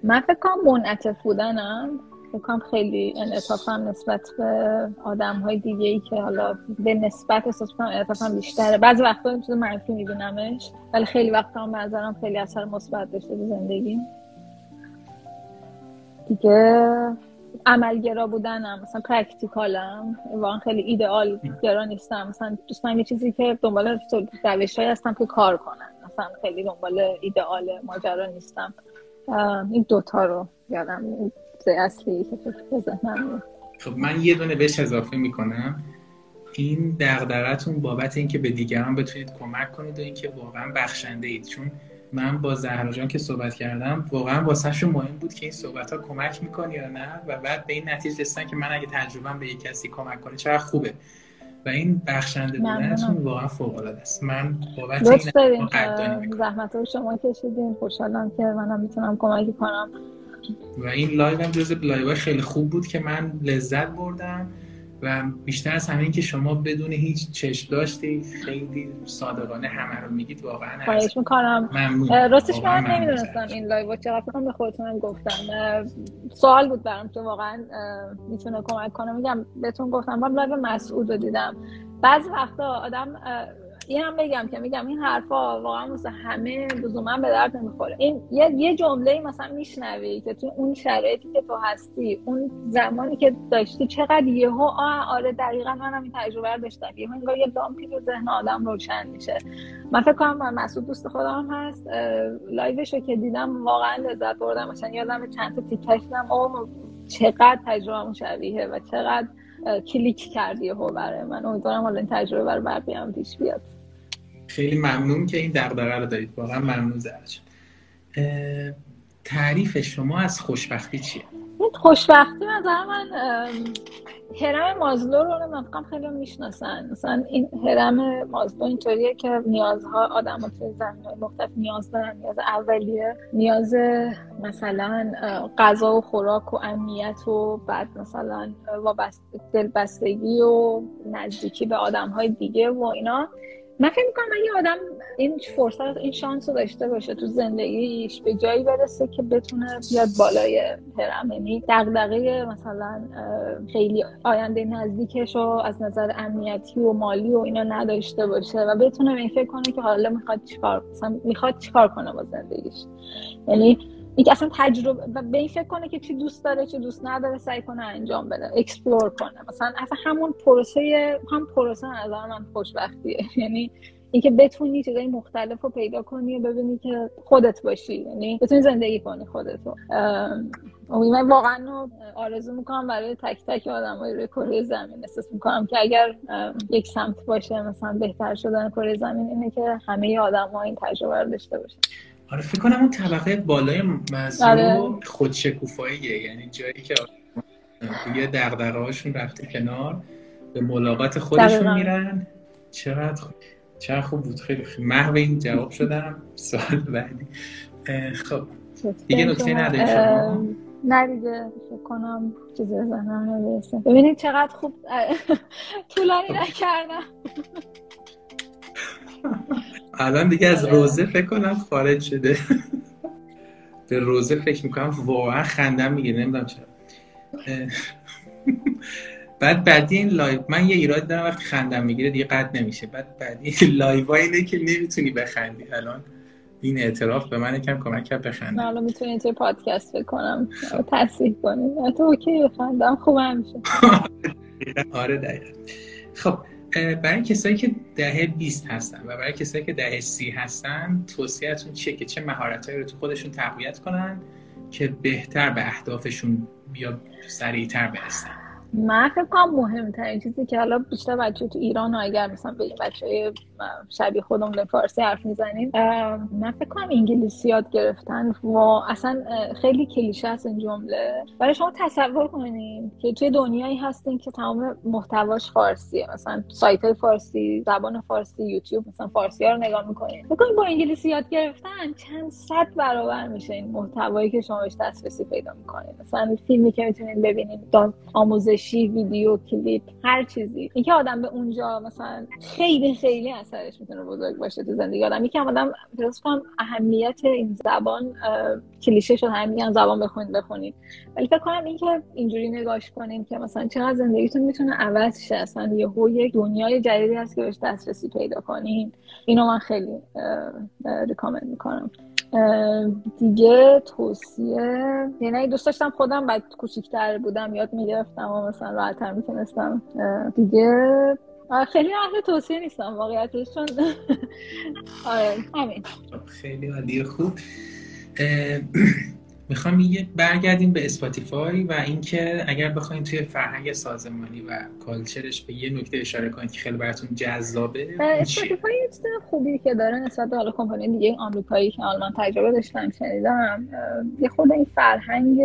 من فکر کنم منعطف بودنم. فکر خیلی انعطافم نسبت به آدم های دیگه ای که حالا به نسبت احساس کنم انعطافم بیشتره. بعضی وقتا این چیز منفی میبینمش ولی خیلی وقتا هم منظرم خیلی اثر مثبت داشته به زندگی. دیگه عملگرا بودنم مثلا پرکتیکالم. واقعا خیلی ایدئال گرا نیستم. مثلا دوست یه چیزی که دنبال روش هستم که کار کنم مثلا خیلی دنبال ایدئال ماجرا نیستم. این دوتا رو یادم اصلی که فکر خب من یه دونه بهش اضافه می‌کنم. این دغدغتون بابت اینکه به دیگران بتونید کمک کنید و اینکه واقعا بخشنده اید. چون من با زهرا جان که صحبت کردم واقعا واسهشون مهم بود که این صحبت ها کمک می‌کنی یا نه. و بعد به این نتیجه رسیدن که من اگه تجربه به یک کسی کمک کنه چقدر خوبه. و این بخشنده بودنتون واقعا فوق العاده است. من بابت این زحمت رو شما کشیدین. خوشحالم که منم می‌تونم کمکی کنم. و این live هم جز live خیلی خوب بود که من لذت بردم. و بیشتر از همین که شما بدون هیچ چشم داشتی خیلی صادقانه همه رو میگید واقعا خواهش می‌کنم. راستش من نمی‌دونستم این live چقدر به خودتونم گفتم. سوال بود برام که واقعا می‌تونه کمک کنه. میگم بهتون گفتم من live مسعود رو دیدم. بعضی وقتا آدم این هم بگم که میگم این حرفا واقعا مثل همه لزوما به درد نمی‌خوره. این یه, یه جمله مثلا میشنوی که تو اون شرایطی که تو هستی اون زمانی که داشتی چقدر یهو آره دقیقا منم این تجربه رو داشتم. یهو انگار یه لامپی تو ذهن آدم روشن میشه. من فکر کنم مسعود دوست خودم هست. لایوش رو که دیدم واقعا لذت بردم. مثلا یادم چند تا تیکش دیدم. او چقدر تجربه شبیه و چقدر کلیک کردی هو برای من. امیدوارم حالا این تجربه برای بقیه هم پیش بیاد. خیلی ممنون که این دغدغه رو دارید. واقعا ممنون زرج تعریف شما از خوشبختی چیه؟ خوشبختی نظر من هرم مازلو رو من خیلی می‌شناسن. مثلا این هرم مازلو اینطوریه که نیازها آدم ها توی زمین مختلف نیاز دارن. نیاز اولیه. نیاز مثلا غذا و خوراک و امنیت و بعد مثلا دلبستگی و نزدیکی به آدم های دیگه و اینا. من فکر می‌کنم اگه آدم این فرصت این شانس رو داشته باشه تو زندگیش به جایی برسه که بتونه بیاد بالای هرم یعنی دغدغه مثلا خیلی آینده نزدیکش رو از نظر امنیتی و مالی و اینا نداشته باشه و بتونه فکر کنه که حالا می‌خواد چیکار مثلا می‌خواد چیکار کنه با زندگیش. یعنی اینکه اصلا تجربه به این فکر کنه که چی دوست داره چی دوست نداره سعی کنه انجام بده explore کنه. مثلا اصلا همون پروسه هم پروسه نظر من خوشبختیه. یعنی اینکه بتونی چیزای مختلف رو پیدا کنی و ببینی که خودت باشی. یعنی بتونی زندگی کنی خودتو من واقعا آرزو می‌کنم برای تک تک آدم های روی کره زمین. احساس می‌کنم که اگر یک سمت باشه مثلا بهتر شدن کره زمین اینه که همه آدم ها این تجربه رو داشته باشن. آره فکر کنم اون طبقه بالای مزرو آره. خودشکوفاییه. یعنی جایی که دیگه دقدقه هاشون رفته کنار به ملاقات خودشون میرن. چقدر خوب چقدر خوب بود. خیلی خیلی محو این جواب شدم. سوال بعدی. خب. دیگه نکته نداری شما؟ نه دیگه. فکر کنم چیز نمی‌رسه ببینید چقدر خوب طولانی خب. نکردم. الان دیگه از آره. روزه فکر کنم خارج شده. به روزه فکر می‌کنم واقعا خندم می‌گیره نمی‌دونم چرا. بعد بدی این live من یه ایراد دارم وقتی خندم می‌گیره دیگه قطع نمیشه. بعد بدی live اینه که نمی‌تونی بخندی. الان این اعتراف به من کم کمک کرد بخندم. حالا می‌تونی توی پادکست بکنم تصحیح کنیم تو اوکی بخندم خوب همیشه آره دقیقا. خب برای کسایی که دهه 20 هستن و برای کسایی که دهه 30 هستن توصیهتون چیه که چه مهارتهایی رو تو خودشون تقویت کنن که بهتر به اهدافشون یا سریعتر برسن؟ من فکر کنم مهمترین چیزی که حالا بیشتر بچه تو ایران و اگر مثلا به این بچه شبیه خودم به فارسی حرف می‌زنیم. من فکر کنم انگلیسی یاد گرفتن. و اصلا خیلی کلیشه است این جمله. برای شما تصور کنیم که توی دنیایی هستین که تمام محتواش فارسیه. مثلا سایت های فارسی زبان فارسی یوتیوب مثلا فارسی ها رو نگاه می‌کنید فکر با انگلیسی یاد گرفتن چند صد برابر میشه این محتوایی که شما بهش دسترسی پیدا می‌کنید. مثلا فیلمی که می‌تونید ببینید آموزشی ویدیو کلیپ هر چیزی. اینکه آدم به اونجا مثلا خیلی خیلی اثرش می‌تونه بزرگ باشه تو زندگی. آدم یکم آدم درست کنم اهمیت این زبان کلیشه شد همین زبان بخونید بخونید. ولی فکر کنم اینکه اینجوری نگاش کنین که مثلا چقدر زندگیتون می‌تونه عوض شه. اصلا یه یک دنیای جدیدی هست که بهش دسترسی پیدا کنین. اینو من خیلی ریکامند می‌کنم. دیگه توصیه یعنی دوست داشتم خودم بعد کوچیکتر بودم یاد می‌گرفتم و مثلا راحتتر می‌تونستم. دیگه خیلی اهل توصیه نیستم واقعیتش چون آره همین. خیلی عالی خوب. می‌خوام یه برگردیم به Spotify و اینکه اگر بخوایم توی فرهنگ سازمانی و culture ش به یه نکته اشاره کنید که خیلی براتون جذابه Spotify یه چیز خوبی که داره نسبت به حالا کمپانی دیگه آمریکایی که آلمان تجربه داشتم شنیدم یه خود این فرهنگ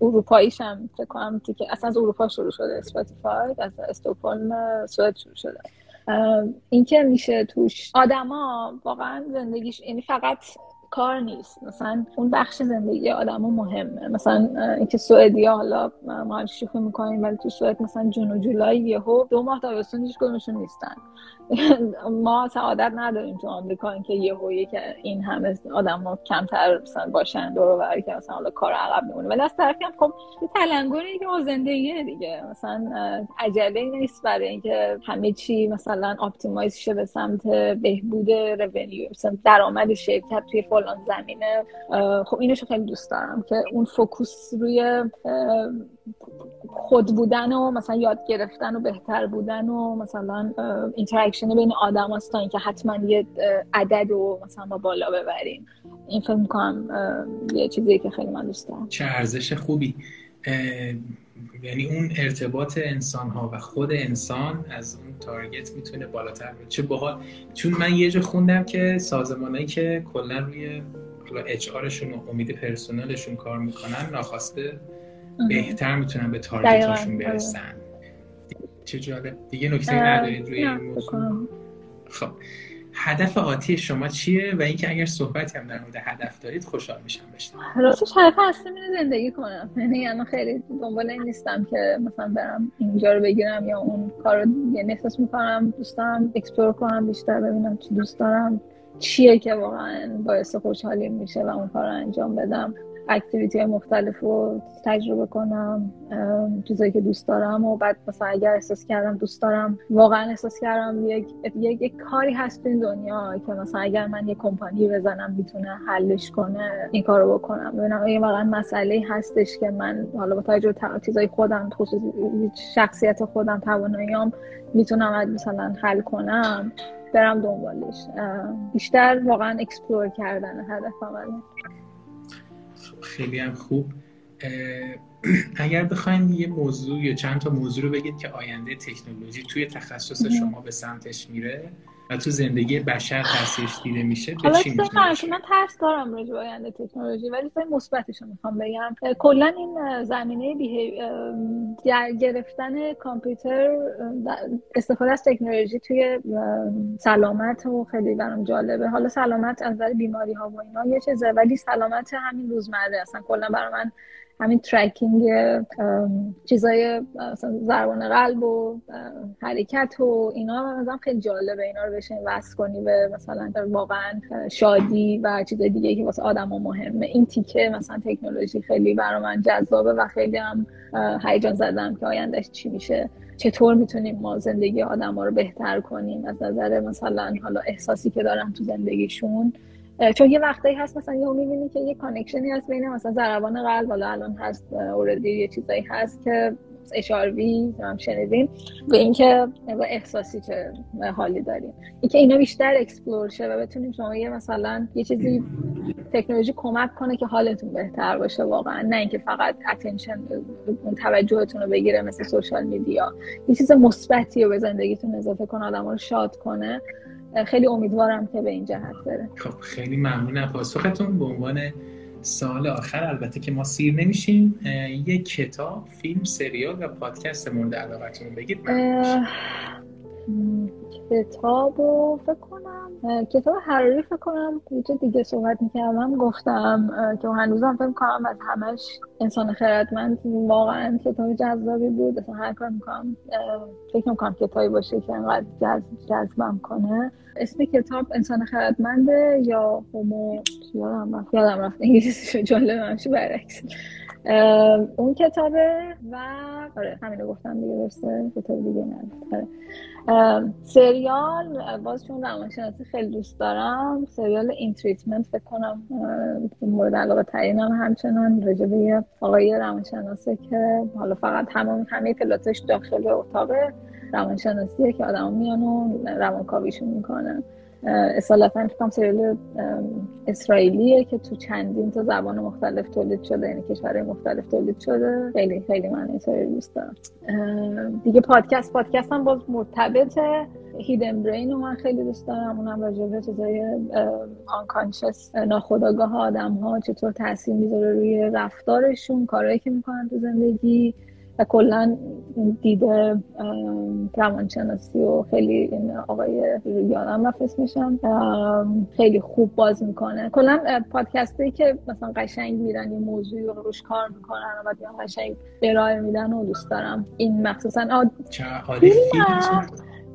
اروپاییش هم فکر کنم که اصلا از اروپا شروع شده Spotify از استکهلم سوئد شروع شده. اینکه میشه توش آدما واقعا زندگیش یعنی فقط کار نیست. مثلا اون بخش زندگی آدم مهمه. مثلا اینکه سوئدیا حالا ما شوخی می‌کنیم ولی تو سوئد مثلا جون و جولای یهو دو ماه تابستون هیچ کدومشون نیستن. ما سعادت نداریم تو آمریکا اینکه یه که این همه آدم ها کمتر مثلا باشن دور و که مثلا حالا کار عقب میمونه. ولی از طرفی هم خب یه تلنگری که ما زندگیه دیگه. مثلا عجله نیست برای اینکه همه چی مثلا optimize شه به سمت بهبود revenue مثلا درآمد شرکت توی فلان زمینه خب اینو خیلی دوست دارم که اون focus روی خود بودن و مثلا یاد گرفتن و بهتر بودن و مثلا interaction بین آدم هست تا اینکه حتما یه عدد رو مثلا ما بالا ببریم. این فکر می‌کنم یه چیزی که خیلی من دوست دارم. چه ارزش خوبی. یعنی اون ارتباط انسان ها و خود انسان از اون تارگت می‌تونه بالاتر بره. چه باحال چون من یه جا خوندم که سازمانایی که کلا روی اچ آرشون و امید پرسنلشون کار می‌کنن ناخواسته بهتر می‌تونن به تارگتشون برسن. چه جالب. دیگه نکته ندارید روی این موضوع؟ خب. هدف آتی شما چیه و اینکه اگر صحبتی هم در مورد هدف دارید خوشحال میشم بشنوم راستش هدف اصلا اینه زندگی کنم. یعنی الان خیلی دنبال این نیستم که مثلا برم اینجا رو بگیرم یا اون کار رو یعنی احساس می‌کنم دوست دارم explore کنم بیشتر ببینم چی دوست دارم چیه که واقعا باعث خوشحالی میشه و اون کار رو انجام بدم. activity های مختلف رو تجربه کنم چیزایی که دوست دارم و بعد مثلا اگر احساس کردم دوست دارم واقعا احساس کردم یک, یک, یک کاری هست این دنیا که مثلا اگر من یه کمپانی بزنم می‌تونه حلش کنه این کارو بکنم. ببینم یه واقعا مسئله هستش که من حالا با توجه به چیزای خودم خصوصی شخصیت خودم تواناییام می‌تونم مثلا حل کنم برم دنبالش. بیشتر واقعا explore کردن هدفم خیلی هم خوب. اگر بخواین یه موضوع یا چند تا موضوع رو بگید که آینده تکنولوژی توی تخصص شما به سمتش میره و تو زندگی بشر تاثیرش دیده میشه چی من ترس دارم راجع به آینده تکنولوژی ولی مثبتش مثبتش می‌خوام بگم. کلا این زمینه در گرفتن کامپیوتر استفاده از تکنولوژی توی سلامت و خیلی برام جالبه. حالا سلامت از نظر بیماری ها و اینا یه چیزه ولی سلامت همین روزمره. اصلا کلا برای من همین ترکینگ چیزای ضربان قلب و حرکت و اینا مثلا خیلی جالبه اینا رو بشین وصل کنی به مثلا واقعا شادی و چیز دیگه که واسه آدم مهمه. این تیکه مثلا تکنولوژی خیلی برای من جذابه و خیلی هم هیجان زدم که آیندهش چی میشه. چطور می‌تونیم ما زندگی آدم ها رو بهتر کنیم؟ از نظر مثلا حالا احساسی که دارن تو زندگیشون. چون یه وقتایی هست مثلا یه می‌بینی که یه connection ی هست بین مثلا ضربان قلب حالا الان هست already یه چیزایی هست که HRV هم شنیدیم. به اینکه با احساسی چه حالی داریم. اینکه اینا بیشتر explore شه و بتونیم شما یه مثلا یه چیزی تکنولوژی کمک کنه که حالتون بهتر باشه واقعا. نه اینکه فقط attention توجهتون رو بگیره مثل سوشال میدیا یه چیز مثبتی رو به زندگیتون اضافه کنه آدم رو شاد کنه. خیلی امیدوارم که به این جهت بره. خب خیلی ممنونم. پاسختون به عنوان سال آخر. البته که ما سیر نمیشیم. یک کتاب فیلم سریال و پادکست مورد علاقتون بگید. کتاب رو فکر کنم کتاب حراری فکر کنم یه دیگه صحبت می‌کردم گفتم که هنوزم فکر کنم از همش انسان خیرتمند واقعا کتاب جذابی بود. اصلا هر کار می‌کنم فکر می‌کنم کتابی باشه که انقدر جذب جذبم کنه. اسم کتاب انسان خیرتمنده یا هومو یادم رفت یادم رفت انگلیسی جمله منشو برعکس. اون کتابه و آره همینو گفتم دیگه درسته؟ کتاب دیگه نه. آره. سریال باز چون روانشناسی خیلی دوست دارم سریال این تریتمنت فکر کنم مورد علاقه ترینم همچنان راجع به یه آقای روانشناسه که حالا فقط همه همه پلاتش داخل اتاق روانشناسیه که آدم میان و روانکاویشون می‌کنن اصالتا فکرم سریال اسرائیلیه که تو چندین تا زبان مختلف تولید شده یعنی کشورهای مختلف تولید شده. خیلی خیلی من این سریال دوست دارم. دیگه پادکست پادکست هم باز مرتبطه هیدن برین رو من خیلی دوست دارم. اونم راجع به چیزای آنکانشس ناخداگاه آدم ها چطور تاثیر می‌ذاره روی رفتارشون کارهایی که می‌کنن تو زندگی. و کلا دیده روانشناسی و خیلی این آقای یادم رفت میشم. خیلی خوب باز می‌کنه. کلا پادکستی که مثلا قشنگ میرن یه موضوعی رو روش کار می‌کنن و قشنگ ارائه میدن و دوست دارم. این مخصوصا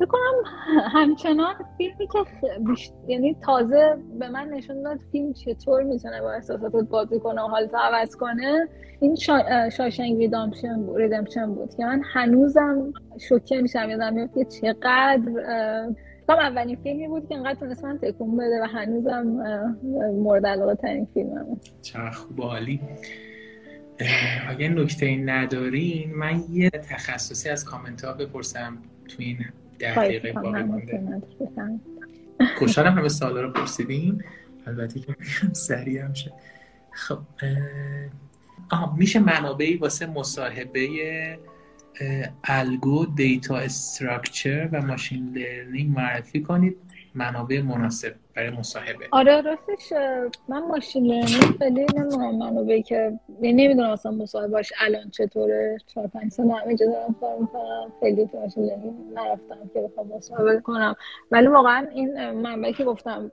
بکنم همچنان فیلمی که بیشت... یعنی تازه به من نشون داد فیلم چطور می‌تونه با احساساتت بازی کنه و حالت عوض کنه این شا... Shawshank Redemption بود Redemption بود که من هنوزم شوکه میشم یادم میاد که چقدر کام اولین فیلمی بود که انقدر تونست من تکون بده و هنوزم مورد علاقه ترین فیلمم چرا خوب عالی. اگه نکته ندارین من یه تخصصی از کامنت ها بپرسم تو این ده دقیقه باقی مونده. خوشحالم همه سوالا رو پرسیدیم البته که سریع هم شد خب آها میشه منابعی واسه مصاحبه algo data structure و machine learning معرفی کنید؟ منابع مناسب برای مصاحبه. آره راستش من machine learning خیلی نمی‌دونم منابعی که یعنی نمی‌دونم اصلا مصاحبهاش الان چطوره. چهار پنج سال همینجا دارم کار می‌کنم. خیلی تو ماشین نرفتم که بخوام مصاحبه کنم. ولی واقعا این منبعی که گفتم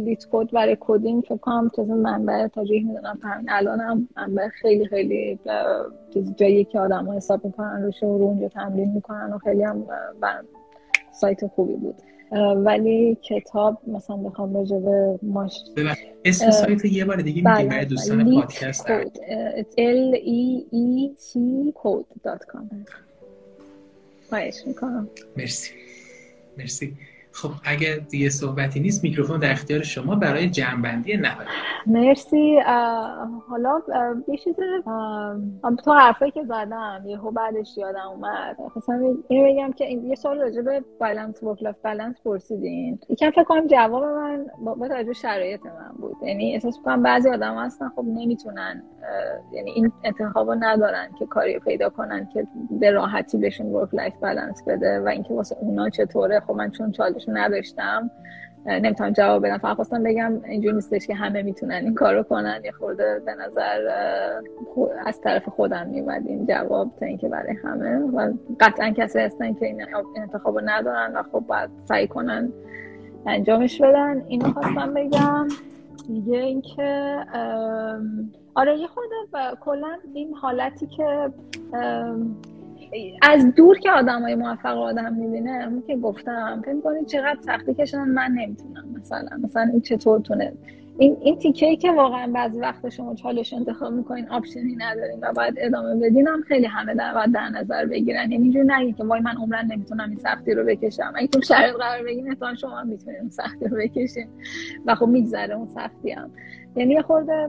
LeetCode برای coding فکر کنم چیز منبع تاریخ می‌دونم. همین الان هم منبع خیلی خیلی جایی که آدم ها حساب می‌کنن روش و رو اونجا تمرین می‌کنن و خیلی هم سایت خوبی بود. ولی کتاب مثلا بخوام راجع به ماش اسم سایت یه بار دیگه میگی برای دوستان پادکست L E E T code.com خواهش می‌کنم. مرسی. مرسی. خب اگر دیگه صحبتی نیست میکروفون در اختیار شما برای جمعبندی نهایی. مرسی. حالا یه چیز تو حرفایی که زدم یهو بعدش یادم اومد. مثلا اینو بگم که یه سوال راجع به balance work life balance پرسیدین. یکم فکر کنم جواب من با توجه شرایط من بود. یعنی احساس می‌کنم بعضی آدم هستن خب نمی‌تونن یعنی این انتخاب ندارن که کاری پیدا کنن که به راحتی بهشون work-life balance بده و اینکه واسه اونا چطوره. خب من چون چالش نداشتم نمی‌تونم جواب بدم. فقط خواستم بگم اینجوری نیستش که همه می‌تونن این کارو کنن. یه خورده به نظر از طرف خودم میومد این جواب تا اینکه برای همه. و قطعا کسی هستن که این انتخاب ندارن و خب باید سعی کنن انجامش بدن. اینو خواستم بگم. دیگه اینکه آره یه خورده کلا این حالتی که از دور که آدمای موفق آدم می‌بینه همون که گفتم فکر کنید چقدر سختی کشیدن؟ من نمی‌تونم مثلا مثلا این چطور تونه؟ این این تیکه که واقعا بعضی وقت شما چالش انتخاب می‌کنین option ی ندارین و باید ادامه بدین هم خیلی همه در باید در نظر بگیرن. یعنی اینجوری نگید که وای من عمراً نمی‌تونم این سختی رو بکشم. اگه تو شرایط قرار بگیرین احتمال شما هم می‌تونین اون سختی رو بکشین. و خب میگذره اون سختی هم یعنی یه خورده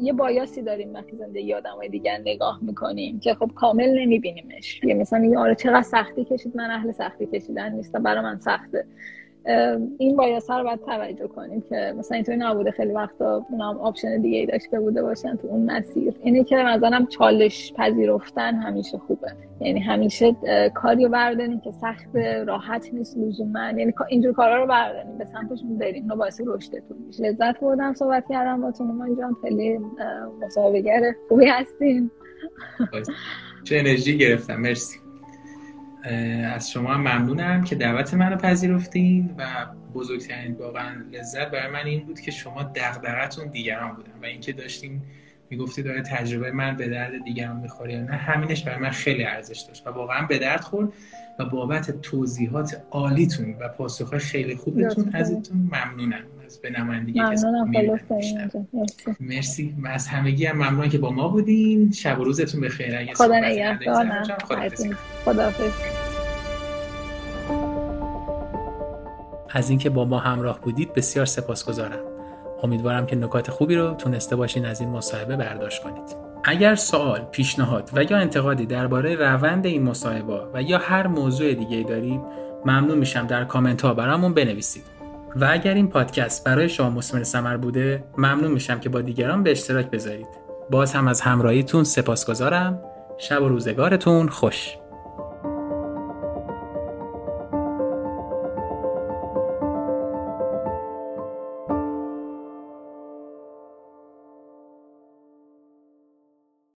یه bias ی داریم وقتی زندگی آدم های دیگر نگاه می‌کنیم که خب کامل نمیبینیمش. یه مثلا میگه آره چقدر سختی کشید من اهل سختی کشیدن نیستم برای من سخته. این bias رو باید توجه کنیم که مثلا اینطوری نبوده. خیلی وقتا اونم option دیگه ای داشته بوده باشن تو اون مسیر. اینه که مثلا چالش پذیرفتن همیشه خوبه. یعنی همیشه کاری رو که سخت راحت نیست لزوما. یعنی اینجور کارا رو برداریم به سمتشون بریم. و باعث رشدتون میشه. لذت بردم صحبت کردم با تو جان. خیلی مصاحبهگر خوبی هستیم. چه انرژی گرفتم. مرسی. از شما هم ممنونم که دعوت منو پذیرفتین و بزرگترین واقعا لذت برای من این بود که شما دغدغتون دیگران بودن و اینکه داشتین می‌گفتی داره تجربه من به درد دیگران می‌خوره یا نه همینش برای من خیلی ارزش داشت و واقعا به درد خورد و بابت توضیحات عالیتون و پاسخ خیلی خوبتون ازتون ممنونم. به نمایندگی مرسی. مرسی. از همگی هم ممنون که با ما بودین. شب و روزتون بخیر. اگه خدا نگهدار. خدا از اینکه با ما همراه بودید بسیار سپاسگزارم. امیدوارم که نکات خوبی رو تونسته باشین از این مصاحبه برداشت کنید. اگر سوال، پیشنهاد و یا انتقادی درباره روند این مصاحبه و یا هر موضوع دیگه دارید ممنون میشم. در کامنت ها برامون بنویسید. و اگر این پادکست برای شما مسمر سمر بوده ممنون میشم که با دیگران به اشتراک بذارید. باز هم از همراهیتون سپاسگزارم. شب و روزگارتون خوش.